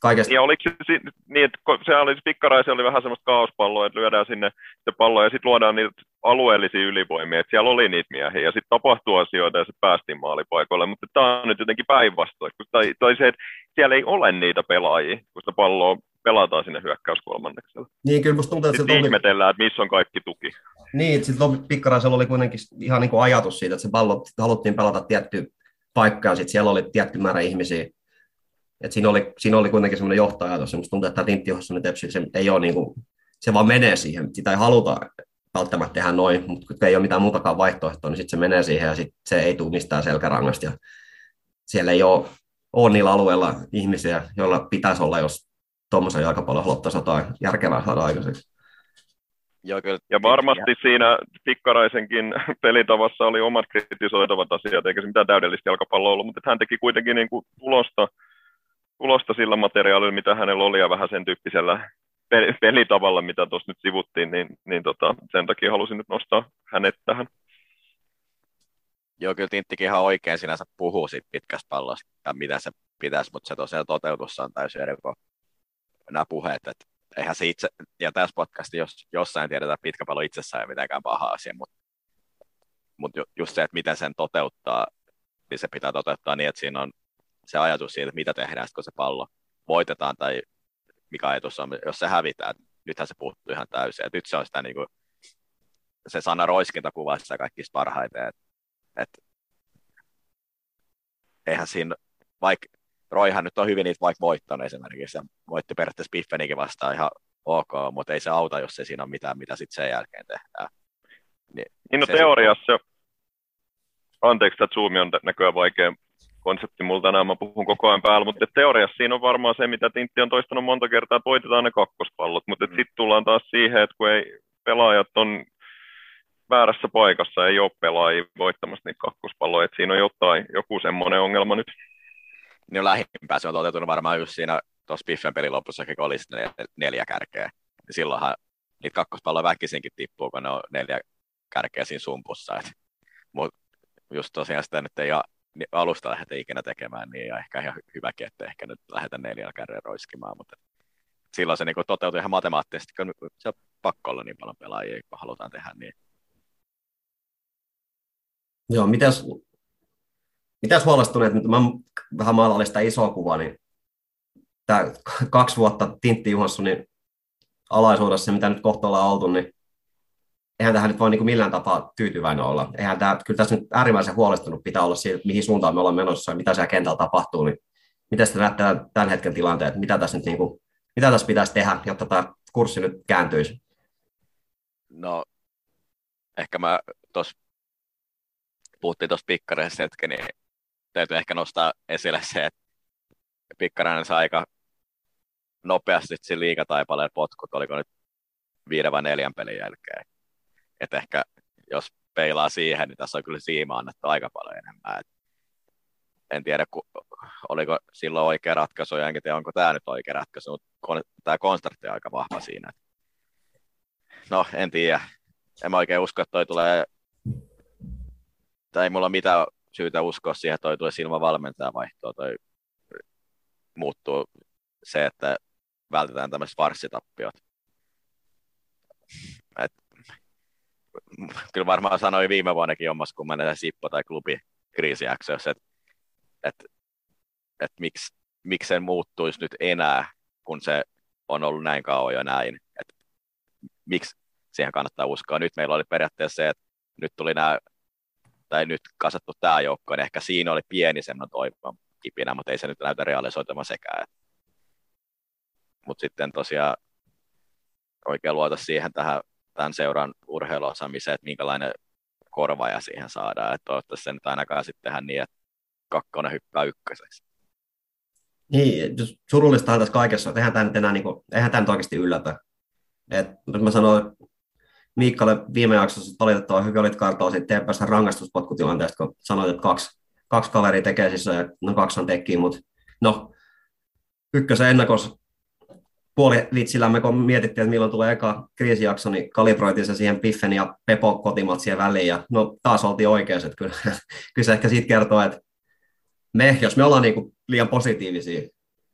Kaikesta... Ja oliko se niin, että se oli, pikkaraisi oli vähän semmoista kaospalloa, että lyödään sinne se pallo ja sitten luodaan niitä alueellisia ylivoimia, että siellä oli niitä miehiä ja sitten tapahtuu asioita ja se päästiin maalipaikoille, mutta tämä on nyt jotenkin päinvastoin, tai, tai se, että siellä ei ole niitä pelaajia, kun sitä palloa pelataan sinne hyökkäyskolmanneksella. Niin, kyllä musta tuntuu, että sitten ihmetellään, että missä on kaikki tuki. Niin, sitten Pikkaraisella oli kuitenkin ihan niin kuin ajatus siitä, että se pallo haluttiin pelata tiettyä paikkaa, sitten siellä oli tietty määrä ihmisiä, et siinä, oli, siinä oli kuitenkin semmoinen johtajatus. Musta tuntuu, että tämä Tintti Johassonen Tepsi, se ei ole niin kuin, se vaan menee siihen. Sitä ei haluta välttämättä tehdä noin, mutta kun ei ole mitään muutakaan vaihtoehtoa, niin sitten se menee siihen ja sit se ei tule mistään selkärangasta. Ja siellä ei ole, ole niillä alueilla ihmisiä, joilla pitäisi olla, jos tuommoisen jalkapallon haluttaisiin jotain järkevää saada aikaiseksi. Joo, kyllä. Ja varmasti siinä Pikkaraisenkin pelitavassa oli omat kritisoitavat asiat, eikä se mitään täydellistä jalkapalloa ollut, mutta hän teki kuitenkin niin kuin tulosta, tulosta sillä materiaalilla, mitä hänellä oli, ja vähän sen tyyppisellä pelitavalla, mitä tuossa nyt sivuttiin, niin, niin tota, sen takia halusin nyt nostaa hänet tähän. Joo, kyllä Tinttikin ihan oikein sinänsä puhuu siitä pitkästä pallosta ja mitä se pitäisi, mutta se tosiaan toteutussa on täysin eri kuin nämä puheet. Että eihän se itse, ja tässä podcastissa jos, jossain tiedetään, pitkä pallo itsessään ei mitenkään paha asia, mutta, mutta just se, että miten sen toteuttaa, niin se pitää toteuttaa niin, että siinä on se ajatus siitä, että mitä tehdään, kun se pallo voitetaan tai mikä ajatus on, jos se hävitään, nythän se puuttuu ihan täysin. Et nyt se on sitä niin kuin, se sana roiskinta kuvassa kaikista parhaiten, että et, eihän siinä, vaikka Roihan nyt on hyvin niitä vaikka voittanut esimerkiksi, ja voitti periaatteessa Biffenikin vastaan ihan ok, mutta ei se auta, jos ei siinä ole mitään, mitä sitten sen jälkeen tehdään. Niin, niin no teoriassa, anteeksi, että Zoom on näköjään vaikea konsepti mulla tänään, mä puhun koko ajan päällä, mutta teoriassa siinä on varmaan se, mitä Tintti on toistanut monta kertaa, että voitetaan ne kakkospallot, mutta mm. sitten tullaan taas siihen, että kun ei pelaajat on väärässä paikassa, ei ole pelaajia voittamassa niitä kakkospalloja, että siinä on jotain, joku semmoinen ongelma nyt. Niin lähimpää se on toteutunut varmaan just siinä tuossa Biffen pelin lopussa, kun oli neljä, neljä kärkeä. Silloinhan niitä kakkospalloja väkisinkin tippuu, kun ne on neljä kärkeä siinä sumpussa. Mutta just tosiaan sitä nyt ei alusta lähdetä ikinä tekemään, niin ja ehkä ihan hyväkin, että ehkä nyt lähdetään neljällä kärjellä roiskimaan, mutta silloin se niin toteutui ihan matemaattisesti, kun se on pakko olla niin paljon pelaajia, kun halutaan tehdä niin. Joo, mitäs, mitäs huolestuneet, mä vähän maalallista sitä isoa kuvaa, niin tämä kaksi vuotta Tintti Juhanssonin alaisuudessa, mitä nyt kohta ollaan oltu, niin eihän tähän nyt voi niin millään tapaa tyytyväinen olla. Eihän tämä, kyllä tässä nyt äärimmäisen huolestunut pitää olla siitä, mihin suuntaan me ollaan menossa ja mitä siellä kentällä tapahtuu. Niin miten sitten näette tämän hetken tilanteen, mitä tässä, nyt niin kuin, mitä tässä pitäisi tehdä, jotta tämä kurssi nyt kääntyisi? No, ehkä mä tuossa puhuttiin tuossa pikkareissa hetken, niin täytyy ehkä nostaa esille se, että Pikkarainen sai aika nopeasti siinä liikataipaleella potkut, oliko nyt viiden vai neljän pelin jälkeen että ehkä jos peilaa siihen, niin tässä on kyllä siimaa annettu aika paljon enemmän. Et en tiedä, ku, oliko silloin oikea ratkaisu, ja enkä tiedä, onko tämä nyt oikea ratkaisu, mutta tämä konstrakti on aika vahva siinä. No, en tiedä. En mä oikein usko, että toi tulee, tai ei mulla mitään syytä uskoa siihen, että toi tulee silmä valmentaja vaihtoa, toi muuttuu se, että vältetään tämmöiset farssitappiot. Et kyllä varmaan sanoi viime vuonnakin jommassa, kun menee Sippo tai klubi kriisijaksoissa, että että että miksi, miksi se muuttuisi nyt enää, kun se on ollut näin kauan jo näin. että miksi siihen kannattaa uskoa. Nyt meillä oli periaatteessa se, että nyt tuli nämä, tai nyt kasattu tämä joukko, niin ehkä siinä oli pieni semmoinen toivon kipinä, mutta ei se nyt näytä realisoitumaan sekään. Mutta sitten tosiaan oikein luota siihen tähän tämän seuran urheiluosaamiseen, että minkälainen korvaaja siihen saadaan. Että toivottavasti se nyt ainakaan sitten tehdä niin, että kakkonen hyppää ykköseksi. Niin, surullistahan tässä kaikessa, että eihän tämä nyt enää, niin kuin, eihän tämä nyt oikeasti yllätä. Et, mä sanoin Miikkalle viime jaksossa, että valitettavan hyvin olit kartalla siitä TPS rangaistuspotkutilanteesta, kun sanoit, että kaksi, kaksi kaveria tekee siis, no kaksi on tekkiä, mutta no, ykkösen ennakossa puoli vitsillä me kun mietittiin, että milloin tulee eka kriisijakso, niin kalibroitiin se siihen Piffen ja Pepo kotimatsien väliin, ja no taas oltiin oikeassa, että kyllä, kyllä se ehkä siitä kertoo, että me, jos me ollaan niin kuin liian positiivisia,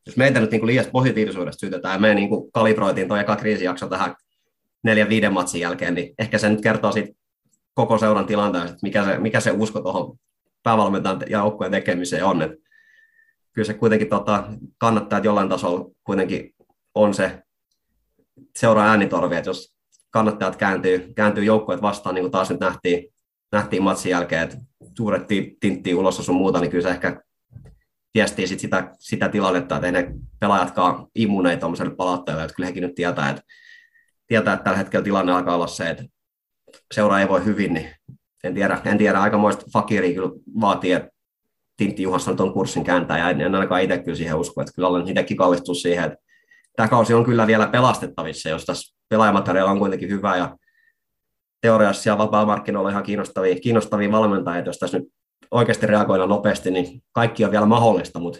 jos meitä nyt niin kuin liian positiivisuudesta syytetään, ja me niin kuin kalibroitiin tuo eka kriisijakso tähän neljän viiden matsin jälkeen, niin ehkä se nyt kertoo siitä koko seuran tilanteesta, että mikä se, mikä se usko tuohon päävalmentajan ja joukkueen tekemiseen on, että kyllä se kuitenkin tota, kannattaa, että jollain tasolla kuitenkin on se seuraa äänitorvi, että jos kannattajat kääntyy, kääntyy joukkueet vastaan, niin kuin taas nyt nähtiin, nähtiin matsin jälkeen, että suuret tinttii ulos sun muuta, niin kyllä se ehkä viestii sit sitä, sitä tilannetta, että ei ne pelaajatkaan immuneita tuollaiselle palautteelle, että kyllä hekin nyt tietää, että, tietää, että tällä hetkellä tilanne alkaa olla se, että seura ei voi hyvin, niin en tiedä, en tiedä. Aikamoista fakiria kyllä vaatii, että Tintti Juhansson tuon kurssin kääntää, ja en, en ainakaan itse kyllä siihen usko, että kyllä olen itsekin kallistunut siihen, että tämä kausi on kyllä vielä pelastettavissa, jos tässä pelaajamateriaali on kuitenkin hyvä ja teoriassa ja vapaa-markkinoilla ihan kiinnostavia, kiinnostavia valmentajia, jos tässä nyt oikeasti reagoidaan nopeasti, niin kaikki on vielä mahdollista, mutta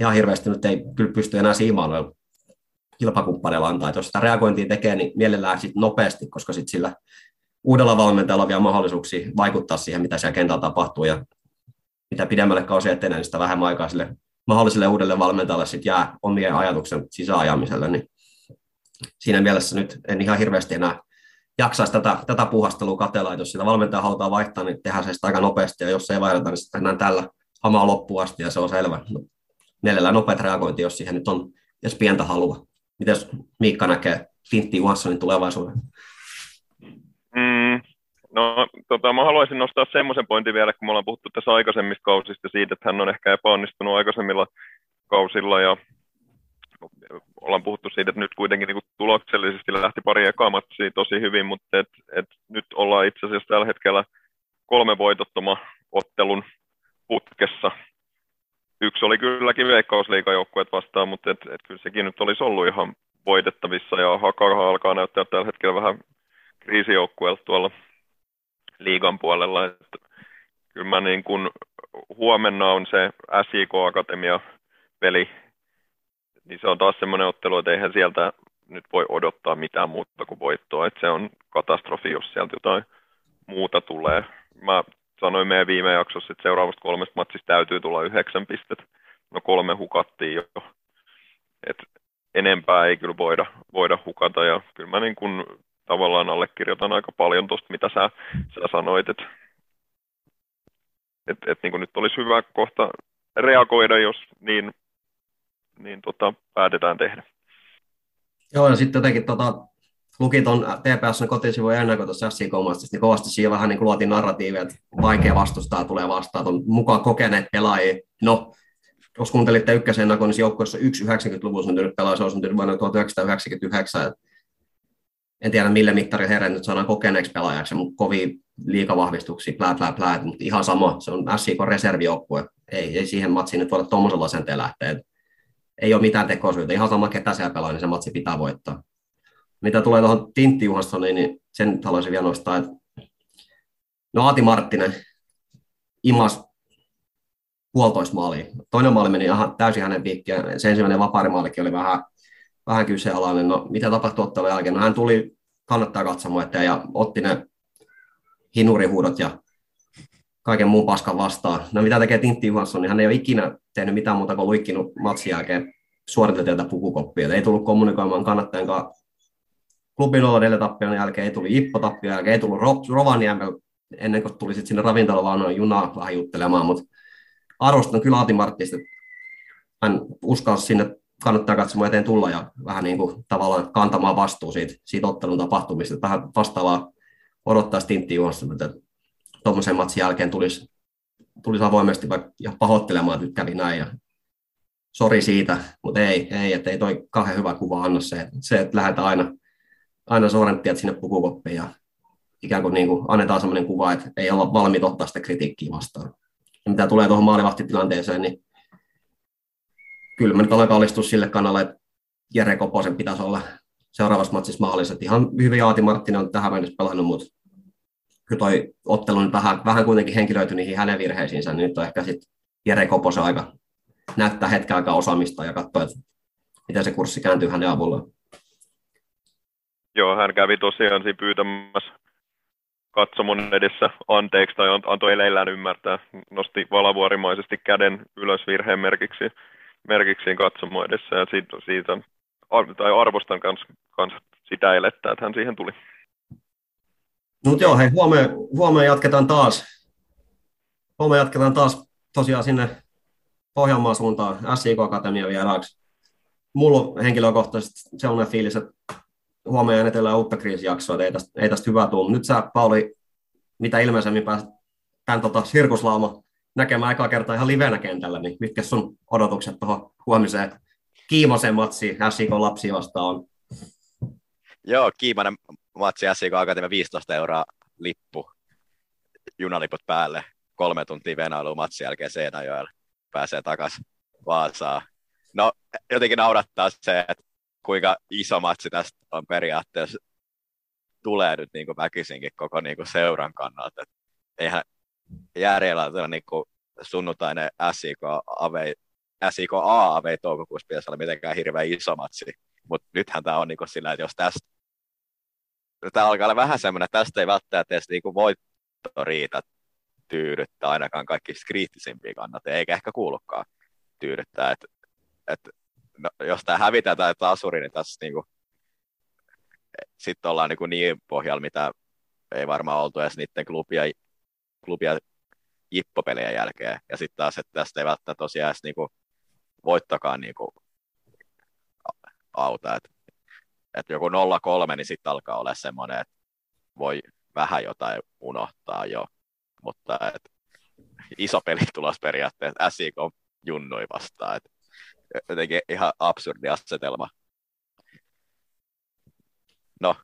ihan hirveästi nyt ei kyllä pysty enää siimaan noilla kilpakumppaneilla antaa. Että jos sitä reagointia tekee, niin mielellään sit nopeasti, koska sit sillä uudella valmentajalla on vielä mahdollisuuksia vaikuttaa siihen, mitä siellä kentällä tapahtuu, ja mitä pidemmälle kausi etenee, niin sitä vähemmän aikaa sille mahdolliselle uudelle valmentajalle sit jää omien ajatuksen sisäajamiselle, niin siinä mielessä nyt en ihan hirveästi enää jaksaisi tätä, tätä puhastelua katella, että jos sitä valmentaja halutaan vaihtaa, niin tehdään se sitä aika nopeasti, ja jos ei vaihdeta, niin sitten tehdään tällä hamaa loppuun asti, ja se on selvä. No, mielellään nopeat reagointi, jos siihen nyt on jos pientä halua. Miten Miikka näkee Tintti Johanssonin tulevaisuuden? Mm, no, tota, mä haluaisin nostaa semmoisen pointin vielä, kun me ollaan puhuttu tässä aikaisemmista kausista siitä, että hän on ehkä epäonnistunut aikaisemmilla kausilla ja ollaan puhuttu siitä, että nyt kuitenkin niin kuin tuloksellisesti lähti pari ekaa tosi hyvin, mutta et, et nyt ollaan itse asiassa tällä hetkellä kolme voitottoma ottelun putkessa. Yksi oli kylläkin veikkausliikajoukkueet vastaan, mutta et, et kyllä sekin nyt olisi ollut ihan voitettavissa ja Hakarha alkaa näyttää tällä hetkellä vähän kriisijoukkueelta tuolla liigan puolella. Että kyllä mä niin kuin, huomenna on se SIK Akatemia peli, niin se on taas semmoinen ottelu, että eihän sieltä nyt voi odottaa mitään muuta kuin voittoa, että se on katastrofi, jos sieltä jotain muuta tulee. Mä sanoin meidän viime jaksossa, että seuraavasta kolmesta matsista täytyy tulla yhdeksän pistettä. No kolme hukattiin jo. Et enempää ei kyllä voida, voida hukata ja kyllä mä niin kun tavallaan allekirjoitan aika paljon tuosta, mitä sä, sä sanoit, että et, et niin nyt olisi hyvä kohta reagoida, jos niin niin tota, päätetään tehdä. Joo, ja sitten jotenkin tota, luki tuon TPSn kotisivujen kuin tuossa SC niin kovasti siinä vähän niin luotiin narratiivia, että vaikea vastustaa tulee vastaan, on mukaan kokeneet pelaajia. No, jos kuuntelitte ykkösen ennakon, niin joukkueessa yksi 90-luvun syntynyt pelaaja, se on syntynyt vuonna 1999. En tiedä, millä mittari herran nyt saadaan kokeneeksi pelaajaksi, mutta kovia liikavahvistuksia, plää, plää, plää, mutta ihan sama, se on SIK reservijoukkue. Ei, ei siihen matsiin nyt voida tuommoisella asenteen lähteä ei ole mitään tekosyitä. Ihan sama, ketä siellä pelaa, niin se matsi pitää voittaa. Mitä tulee tuohon Tintti niin sen haluaisin vielä nostaa, että no Aati Marttinen imas puolitoista maalia. Toinen maali meni ihan täysin hänen piikkiä. Se ensimmäinen vapaarimaalikin oli vähän, vähän kyseenalainen. No, mitä tapahtui ottelun jälkeen? No, hän tuli kannattaa katsomaan eteen ja otti ne hinurihuudot ja kaiken muun paskan vastaan. No mitä tekee Tintti Johansson, niin hän ei ole ikinä tehnyt mitään muuta kuin luikkinut matsin jälkeen suoritetelta pukukoppia. Ei tullut kommunikoimaan kannattajan kanssa klubin 0 tappion jälkeen, ei tullut Ippo tappion jälkeen, ei tullut Rovaniemel ennen kuin tuli sitten sinne ravintolaan noin junaa vähän juttelemaan, mutta arvostan kyllä Aati Marttista, hän uskalsi sinne kannattaa katsomaan eteen tulla ja vähän niin kuin tavallaan kantamaan vastuu siitä, siitä ottelun tapahtumista. Vähän vastaavaa odottaa Stintti Johansson, että tuommoisen matsin jälkeen tulisi, tulisi avoimesti vaikka ja pahoittelemaan, että nyt kävi näin. Ja sori siitä, mutta ei, ei, että ei toi kauhean hyvä kuva anna se, se että lähdetään aina, aina sorenttiat sinne pukukoppiin ja ikään kuin, niin kuin annetaan sellainen kuva, että ei olla valmiit ottaa sitä kritiikkiä vastaan. Ja mitä tulee tuohon maalivahtitilanteeseen, niin kyllä mä nyt olen kallistus sille kannalle, että Jere Koposen pitäisi olla seuraavassa matsissa maalissa. Ihan hyvin Aati Marttinen on tähän mennessä pelannut, mutta kyllä toi ottelu nyt vähän, vähän kuitenkin henkilöity niihin hänen virheisiinsä, niin nyt on ehkä sitten Jere Koposen aika näyttää hetken aikaa osaamista ja katsoa, että miten se kurssi kääntyy hänen avulla. Joo, hän kävi tosiaan siinä pyytämässä katsomon edessä anteeksi tai antoi eleillään ymmärtää, nosti valavuorimaisesti käden ylös virheen merkiksi, merkiksiin katsomo edessä ja siitä, siitä tai arvostan kans, kans sitä elettä, että hän siihen tuli. Mutta joo, hei, huomenna, huomenna jatketaan taas. Huomenna jatketaan taas tosiaan sinne Pohjanmaan suuntaan SIK Akatemia vieraaksi. Mulla on henkilökohtaisesti sellainen fiilis, että huomenna ennetellään uutta kriisijaksoa, että ei tästä, ei tästä hyvää tule. Nyt sä, Pauli, mitä ilmeisemmin pääset tämän tota, sirkuslauma näkemään aikaa kertaa ihan livenä kentällä, niin mitkä sun odotukset tuohon huomiseen kiimosen matsiin SIK lapsi vastaan on? Joo, kiimainen matsi SIK Akatemia 15 euroa lippu, junaliput päälle, kolme tuntia venailua matsin jälkeen Seinäjoella, pääsee takaisin Vaasaan. No, jotenkin naurattaa se, että kuinka iso matsi tästä on periaatteessa tulee nyt niin kuin väkisinkin koko niin kuin seuran kannalta. Et eihän järjellä ole niin kuin sunnuntainen SIK, Ave, SIK A Ave toukokuussa pitäisi olla mitenkään hirveän iso matsi. Mutta nythän tämä on niin kuin sillä, että jos tästä tämä alkaa olla vähän semmoinen, että tästä ei välttämättä edes niinku voitto riitä tyydyttää ainakaan kaikki kriittisimpiä kannat, eikä ehkä kuulukaan tyydyttää. Et, et, no, jos tämä hävitään tai tasuri, niin tässä niinku sitten ollaan niin, kuin niin pohjalla, mitä ei varmaan oltu edes niiden klubia, klubia jippopelien jälkeen. Ja sitten taas, että tästä ei välttämättä tosiaan edes niin kuin voittokaan niin kuin auta. Että et joku 0-3, niin sitten alkaa olla semmoinen, että voi vähän jotain unohtaa jo. Mutta et, iso pelitulos periaatteessa SIK junnui vastaan. Et, jotenkin ihan absurdi asetelma. No,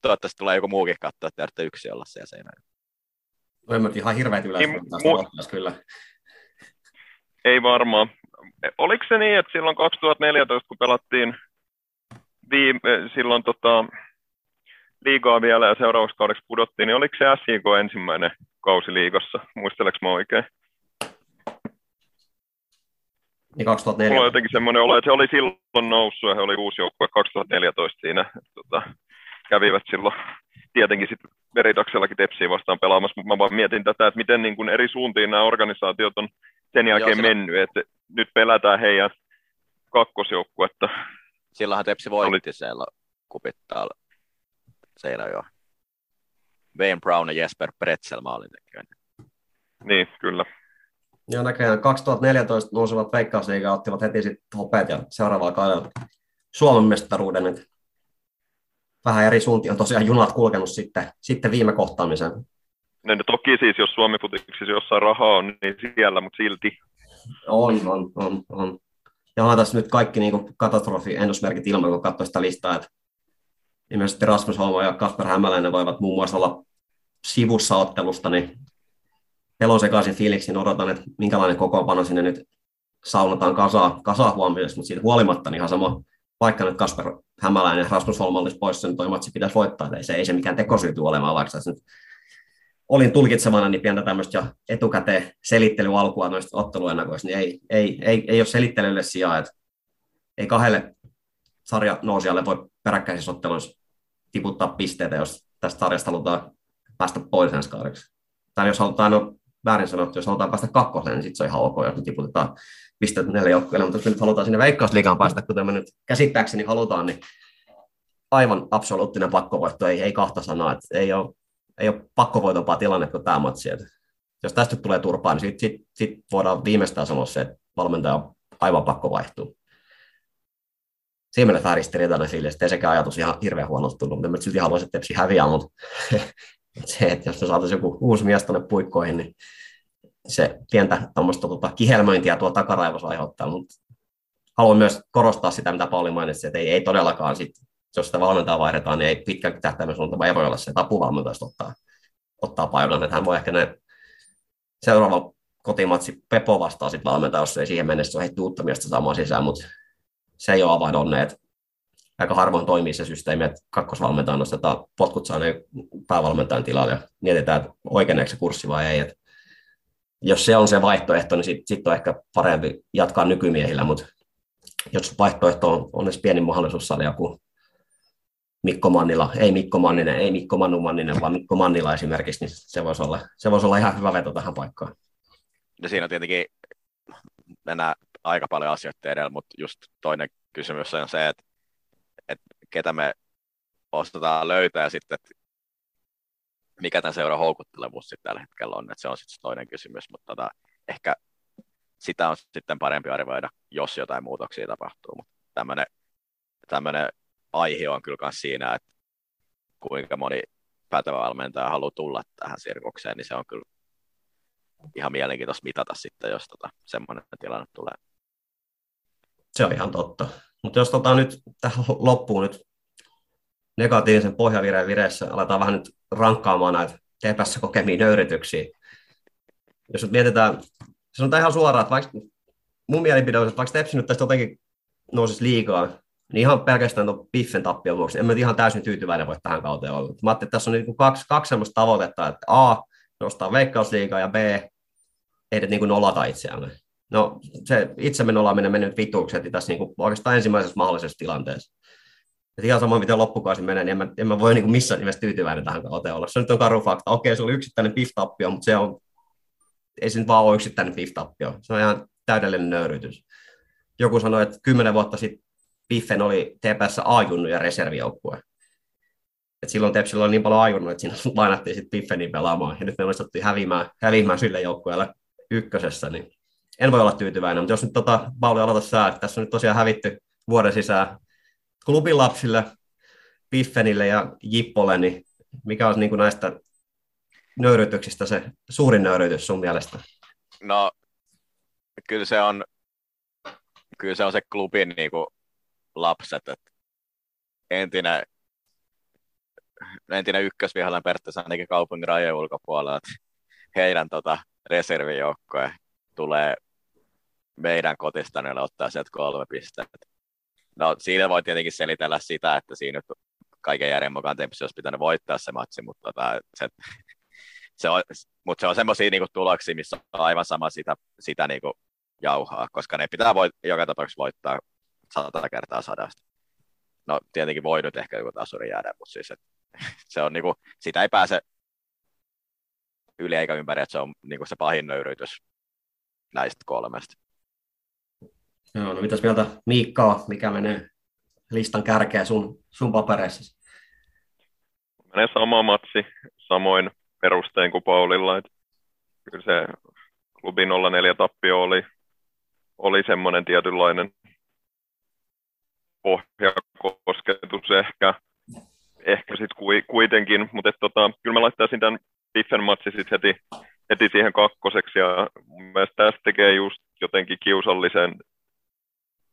toivottavasti tulee joku muukin katsoa, että yksi olla siellä seinällä. No, ihan hirveät yleisöä mu- kyllä. Ei varmaan. Oliko se niin, että silloin 2014, kun pelattiin viime, silloin tota, liigaa vielä ja seuraavaksi kaudeksi pudottiin, niin oliko se SJK ensimmäinen kausi liigassa? Muisteleks mä oikein? Niin 2004. Mulla on jotenkin semmoinen olo, että se oli silloin noussut ja he oli uusi joukkue 2014 siinä. Tota, kävivät silloin tietenkin sitten veritaksellakin tepsiä vastaan pelaamassa, mutta mä vaan mietin tätä, että miten niin kuin eri suuntiin nämä organisaatiot on sen jälkeen Joo, mennyt, että nyt pelätään heidän kakkosjoukkuetta. Silloinhan Tepsi voitti oli... siellä kupittaa jo. Wayne Brown ja Jesper Pretzel maalintekijöinä. Niin, kyllä. Ja näköjään 2014 nousevat veikkausliigaa ottivat heti sitten hopeet ja seuraavalla kaudella Suomen mestaruuden. Vähän eri suuntiin on tosiaan junat kulkenut sitten, sitten viime kohtaamisen. No, no toki siis, jos Suomi futiksissa jossain rahaa on, niin siellä, mutta silti. On, on, on, on. Ja on tässä nyt kaikki niin katastrofi ennusmerkit ilman, kun katsoo sitä listaa, että ilmeisesti Rasmus Holmo ja Kasper Hämäläinen voivat muun muassa olla sivussa ottelusta, niin pelon sekaisin fiiliksin odotan, että minkälainen kokoonpano sinne nyt saunataan kasaa, kasaa huomioon, mutta siitä huolimatta niin ihan sama, vaikka nyt Kasper Hämäläinen Rasmus Holm olisi pois, niin toi matsi pitäisi voittaa, ei se, ei se mikään tekosyyty olemaan, vaikka nyt olin tulkitsevana niin pientä tämmöistä jo etukäteen selittely alkua noista otteluennakoista, niin ei, ei, ei, ei ole selittelylle sijaa, että ei kahdelle sarja nousijalle voi peräkkäisissä otteluissa tiputtaa pisteitä, jos tästä sarjasta halutaan päästä pois ensi kaudeksi. Tai jos halutaan, no väärin sanottu, jos halutaan päästä kakkoseen, niin sitten se on ihan ok, jos tiputetaan pisteet neljä joukkueelle, mutta jos me nyt halutaan sinne veikkausliigaan päästä, kuten me nyt käsittääkseni halutaan, niin aivan absoluuttinen pakkovoitto, ei, ei kahta sanaa, että ei ole, ei ole pakkovoitompaa tilanne kuin tämä matsi. Että jos tästä tulee turpaa, niin sitten sit, sit voidaan viimeistään sanoa se, että valmentaja on aivan pakko vaihtua siinä mielessä vähän ristiriitainen fiilis, että ei sekään ajatus ihan hirveän huonolta tullut, mutta en silti haluaisin, että Tepsi häviää, mutta se, että jos me saataisiin joku uusi mies tuonne puikkoihin, niin se pientä tuommoista tota, kihelmöintiä tuolla takaraivossa aiheuttaa, mutta haluan myös korostaa sitä, mitä Pauli mainitsi, että ei, ei todellakaan sit, jos sitä valmentaa vaihdetaan, niin ei pitkän tähtäimen suunnitelma ei voi olla se, että apuvalmentajasta ottaa, ottaa paikan, että hän voi ehkä näin seuraava kotimatsi Pepo vastaa sitten valmentaa, jos ei siihen mennessä ole heitti uutta miestä saamaan sisään, mutta se ei ole avain onne, että aika harvoin toimii se systeemi, että kakkosvalmentaja nostetaan potkut saaneen päävalmentajan tilalle ja mietitään, että oikeneeko se kurssi vai ei. Että jos se on se vaihtoehto, niin sitten sit on ehkä parempi jatkaa nykymiehillä, mutta jos vaihtoehto on, on edes pieni mahdollisuus saada joku Mikko Mannila, ei Mikko Manninen, ei Mikko Manu Manninen, vaan Mikko Mannila esimerkiksi, niin se voisi olla, se voisi olla ihan hyvä veto tähän paikkaan. Ja siinä tietenkin mennään aika paljon asioita edellä, mutta just toinen kysymys on se, että, että ketä me ostetaan löytää sitten, että mikä tämän seuran houkuttelevuus sitten tällä hetkellä on, että se on sitten toinen kysymys, mutta tota, ehkä sitä on sitten parempi arvioida, jos jotain muutoksia tapahtuu, mutta tämmöinen, aihe on kyllä myös siinä, että kuinka moni pätevä valmentaja haluaa tulla tähän sirkukseen, niin se on kyllä ihan mielenkiintoista mitata sitten, jos tota, semmoinen tilanne tulee. Se on ihan totta. Mutta jos tota nyt tähän loppuun nyt negatiivisen pohjavireen vireessä aletaan vähän nyt rankkaamaan näitä tepässä kokemia nöyrityksiä. Jos nyt mietitään, on ihan suoraan, että vaikka mun mielipide on, että vaikka Tepsi nyt tästä jotenkin nousisi liikaa, niin ihan pelkästään tuon Biffen tappion vuoksi, en mä ihan täysin tyytyväinen voi tähän kauteen olla. Mä ajattelin, että tässä on niin kaksi, kaksi sellaista tavoitetta, että A, nostaa veikkausliigaa ja B, ei niin kuin nolata itseään. No se itse nolaaminen mennyt vituukset tässä niin kuin oikeastaan ensimmäisessä mahdollisessa tilanteessa. Et ihan sama, miten loppukaasi menee, niin en mä, en mä voi niin kuin missään nimessä tyytyväinen tähän kauteen olla. Se nyt on karu fakta. Okei, se oli yksittäinen piftappio, mutta se on, ei se nyt vaan ole yksittäinen piftappio. Se on ihan täydellinen nöyrytys. Joku sanoi, että kymmenen vuotta sitten Biffen oli TPS A-junnu ja reservijoukkue. Et silloin Tepsillä oli niin paljon ajunnut, että siinä lainattiin sitten Piffenin pelaamaan, ja nyt me onnistuttiin häviämään, häviämään sille joukkueelle ykkösessä, niin en voi olla tyytyväinen, mutta jos nyt tota, Pauli aloita sää, että tässä on nyt tosiaan hävitty vuoden sisään klubin lapsille, Piffenille ja Jippolle, niin mikä olisi niin näistä nöyrytyksistä se suurin nöyrytys sun mielestä? No, kyllä se on, kyllä se on se klubin niin kuin, lapset, että entinen, entinen ykkösvihollinen periaatteessa ainakin kaupungin rajojen ulkopuolella, että heidän tota, reservijoukkoja tulee meidän kotistanille ottaa sieltä kolme pistettä. No siinä voi tietenkin selitellä sitä, että siinä nyt kaiken järjen mukaan Tempsi olisi pitänyt voittaa se matsi, mutta tota, se, se on, mutta se on semmoisia niinku tuloksia, missä on aivan sama sitä, sitä niinku jauhaa, koska ne pitää voit, joka tapauksessa voittaa sata kertaa sadasta. No tietenkin voi nyt ehkä joku tasuri jäädä, mutta siis et, se on niinku, sitä ei pääse yli eikä ympäri, että se on niinku se pahin nöyrytys näistä kolmesta. Joo, no mitäs mieltä Miikka mikä menee listan kärkeä sun, sun papereissa? Menee sama matsi, samoin perustein kuin Paulilla. Että kyllä se klubi 04 tappio oli, oli semmoinen tietynlainen pohjakosketus ehkä, ehkä sitten kuitenkin, mutta tota, kyllä mä laittaisin tämän Biffen matsi sit heti, heti siihen kakkoseksi ja mun mielestä tästä tekee just jotenkin kiusallisen,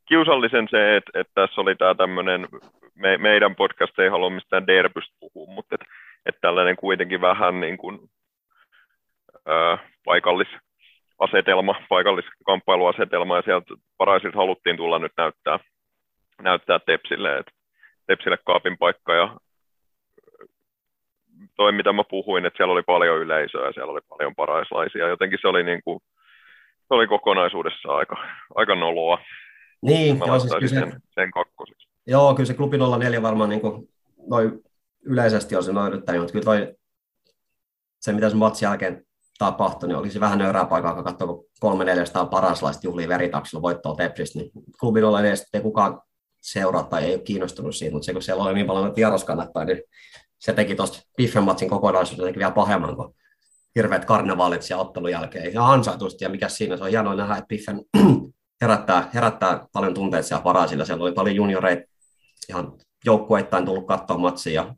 kiusallisen se, että, että tässä oli tämä tämmöinen, me, meidän podcast ei halua mistään derbystä puhua, mutta että, että tällainen kuitenkin vähän niin kuin, paikallisasetelma, paikalliskamppailuasetelma ja sieltä paraisilta haluttiin tulla nyt näyttää, näyttää Tepsille, että Tepsille kaapin paikka ja toi, mitä mä puhuin, että siellä oli paljon yleisöä ja siellä oli paljon paraislaisia. Jotenkin se oli, niin kuin, se oli kokonaisuudessa aika, aika noloa. Niin, joo, siis kyllä se, sen, sen kakkoseksi. joo, kyllä se klubi 04 varmaan niin kuin, noin yleisesti on se noin mutta kyllä toi, se mitä sen matsin jälkeen tapahtui, niin olisi vähän nöyrää paikkaa, kun katsoo, kun kolme neljästä paraslaista juhlii veritaksilla voittoa Tepsistä, niin klubi 04 ei kukaan seuraa tai ei ole kiinnostunut siitä, mutta se kun siellä oli niin paljon vieraskannattaa, niin se teki tuosta Biffen matsin kokonaisuuden vielä pahemman kuin hirveät karnevaalit siellä ottelun jälkeen. Ja ansaitusti, ja mikä siinä, se on hienoa nähdä, että Biffen herättää, herättää paljon tunteita siellä parasilla. Siellä oli paljon junioreita ihan joukkueittain tullut katsoa matsia. Ja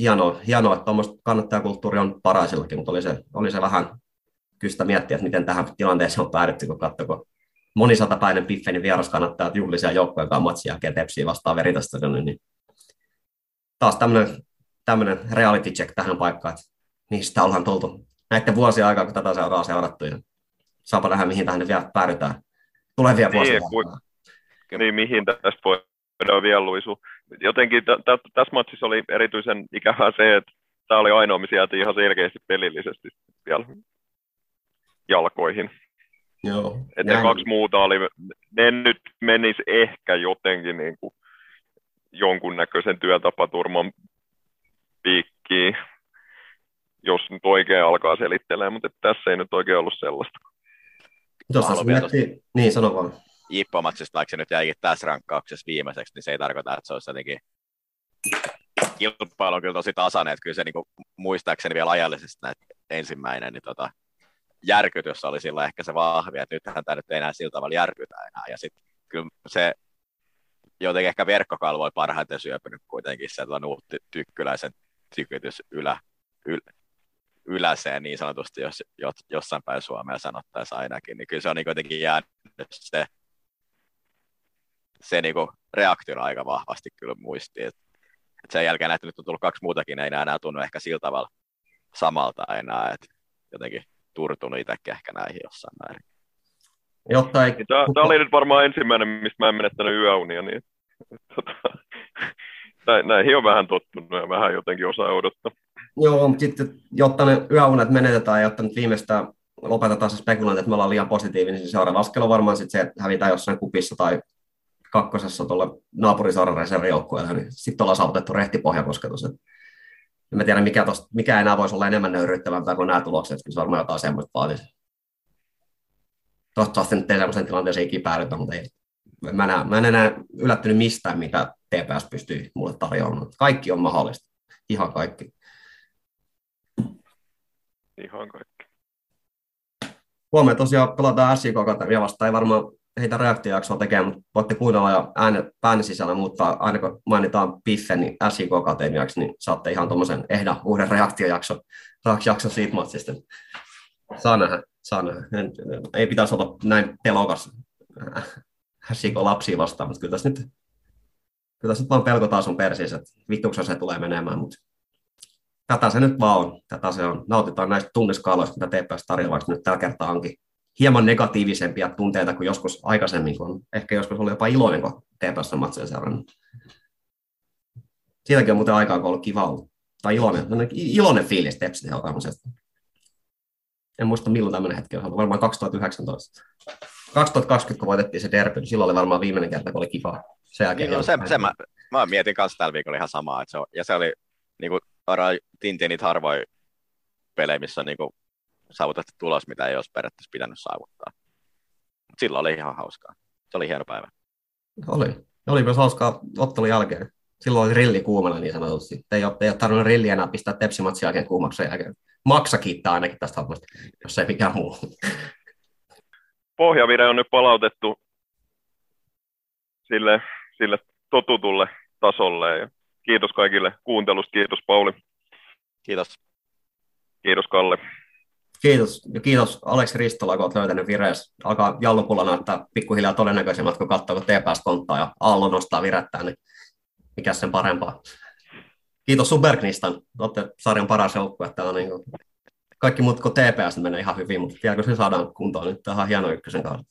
hienoa, hienoa että tuommoista kannattajakulttuuri on paraisillakin, mutta oli se, oli se vähän kystä miettiä, että miten tähän tilanteeseen on päädytty, kun katsoi, kun monisatapäinen Biffenin vieras kannattaa juhlisia joukkojen kanssa matsia jälkeen tepsiä vastaan veritasta, niin taas tämmöinen, tämmöinen reality check tähän paikkaan, että niistä ollaan tultu näiden vuosien aikaa, kun tätä seuraa seurattu ja saapa nähdä, mihin tähän vielä päädytään tulevia Niin, vuosia. ku- niin, mihin tästä voidaan vielä luisua. Jotenkin t- t- tässä matsissa oli erityisen ikävää se, että tämä oli ainoa, missä jäätiin ihan selkeästi pelillisesti vielä jalkoihin. Joo, Et ne kaksi muuta oli, ne nyt menis ehkä jotenkin niin kuin jonkunnäköisen työtapaturman piikkiin, jos nyt oikein alkaa selittelemään, mutta tässä ei nyt oikein ollut sellaista. Tuossa miettii, niin sano vaan. Jippomatsista, vaikka se nyt jäikin tässä rankkauksessa viimeiseksi, niin se ei tarkoita, että se olisi jotenkin kilpailu on kyllä tosi tasainen, että kyllä se niin kuin, muistaakseni vielä ajallisesti ensimmäinen niin tota, järkytys oli sillä ehkä se vahvi, että nythän tämä nyt ei enää sillä tavalla järkytä enää. Ja sitten kyllä se jotenkin ehkä verkkokalvoi parhaiten syöpynyt kuitenkin se tuon Nuutti Tykkyläisen tykytys ylä, yl, yläseen niin sanotusti, jos, jos jossain päin Suomea sanottaisiin ainakin, niin kyllä se on niin kuitenkin jäänyt se, se niin reaktio aika vahvasti kyllä muistiin. Et, et sen jälkeen näitä nyt on tullut kaksi muutakin, ei enää, enää tunnu ehkä sillä tavalla samalta enää, että jotenkin turtunut itsekin ehkä näihin jossain määrin. Jotta ei, Tämä, tämä oli nyt varmaan ensimmäinen, mistä mä en menettänyt yöunia, niin tota, nä- näihin on vähän tottunut ja vähän jotenkin osaa odottaa. Joo, mutta sitten jotta ne yöunet menetetään jotta nyt viimeistään lopetetaan se spekulointi, että me ollaan liian positiivinen, niin seuraava askel on varmaan sitten se, että hävitään jossain kupissa tai kakkosessa tuolla naapuriseuran reservijoukkueella, niin sitten ollaan saavutettu rehtipohjakosketus. Et en mä tiedä, mikä, tosta, mikä enää voisi olla enemmän nöyryyttävämpää kuin nämä tulokset, että se varmaan jotain semmoista vaatisi. Toivottavasti nyt ei semmoisen tilanteeseen ikinä päädytä, mutta ei. Mä, näe, mä en enää yllättynyt mistään, mitä TPS pystyy mulle tarjoamaan. Kaikki on mahdollista. Ihan kaikki. Ihan kaikki. Huomenna tosiaan pelataan SIK Akatemia vastaan. Ei varmaan heitä reaktiojaksoa tekemään, mutta voitte kuunnella ja äänen sisällä muuttaa, aina kun mainitaan Piffe, niin SIK Akatemiaksi, niin saatte ihan tuommoisen ehdan uuden reaktiojakson jakso siitä matsista. Saa nähdä, saa nähdä. Ei pitäisi olla näin pelokas SIK lapsia vastaan, mutta kyllä tässä nyt, kyllä tässä nyt vaan pelko taas on persiissä, että vittuksen se tulee menemään, mutta tätä se nyt vaan on. Tätä se on. Nautitaan näistä tunniskaaloista, mitä TPS tarjoaa, vaikka nyt tällä kertaa onkin hieman negatiivisempia tunteita kuin joskus aikaisemmin, kun ehkä joskus oli jopa iloinen, kun TPS matseja seurannut. Siitäkin on muuten aikaa, kun on ollut kiva ollut. Tai iloinen, iloinen fiilis Tepsin alkamisesta. En muista milloin tämmöinen hetki on ollut, varmaan 2019. 2020, kun voitettiin se derby, niin silloin oli varmaan viimeinen kerta, kun oli kiva. Sen jälkeen niin, no, se, se mä, mä, mietin kanssa tällä viikolla ihan samaa, että se on, ja se oli niin kuin, Tintin niitä harvoin pelejä, missä on niin kuin, saavutettu tulos, mitä ei olisi periaatteessa pitänyt saavuttaa. Mut silloin oli ihan hauskaa. Se oli hieno päivä. Oli. Oli myös hauskaa ottelun jälkeen. Silloin oli rilli kuumana niin sanotusti. Ei ole, ei ole tarvinnut rilli enää pistää tepsimatsin jälkeen kuumaksi jälkeen. Maksa kiittää ainakin tästä hommasta, jos ei mikään muu. Pohjavire on nyt palautettu sille, sille totutulle tasolle. Ja kiitos kaikille kuuntelusta. Kiitos Pauli. Kiitos. Kiitos Kalle. Kiitos. Ja kiitos Aleksi Ristola, kun olet löytänyt vireessä. Alkaa jallupulla näyttää pikkuhiljaa todennäköisemmät, kun katsoo, kun TPS konttaa ja Aallo nostaa virettään, niin mikä sen parempaa. Kiitos Superknistan. Olette sarjan paras joukkue. Täällä niin kuin... Kaikki muut kuin TPS niin menee ihan hyvin, mutta vielä kun se saadaan kuntoon, niin tämä on hieno ykkösen kautta.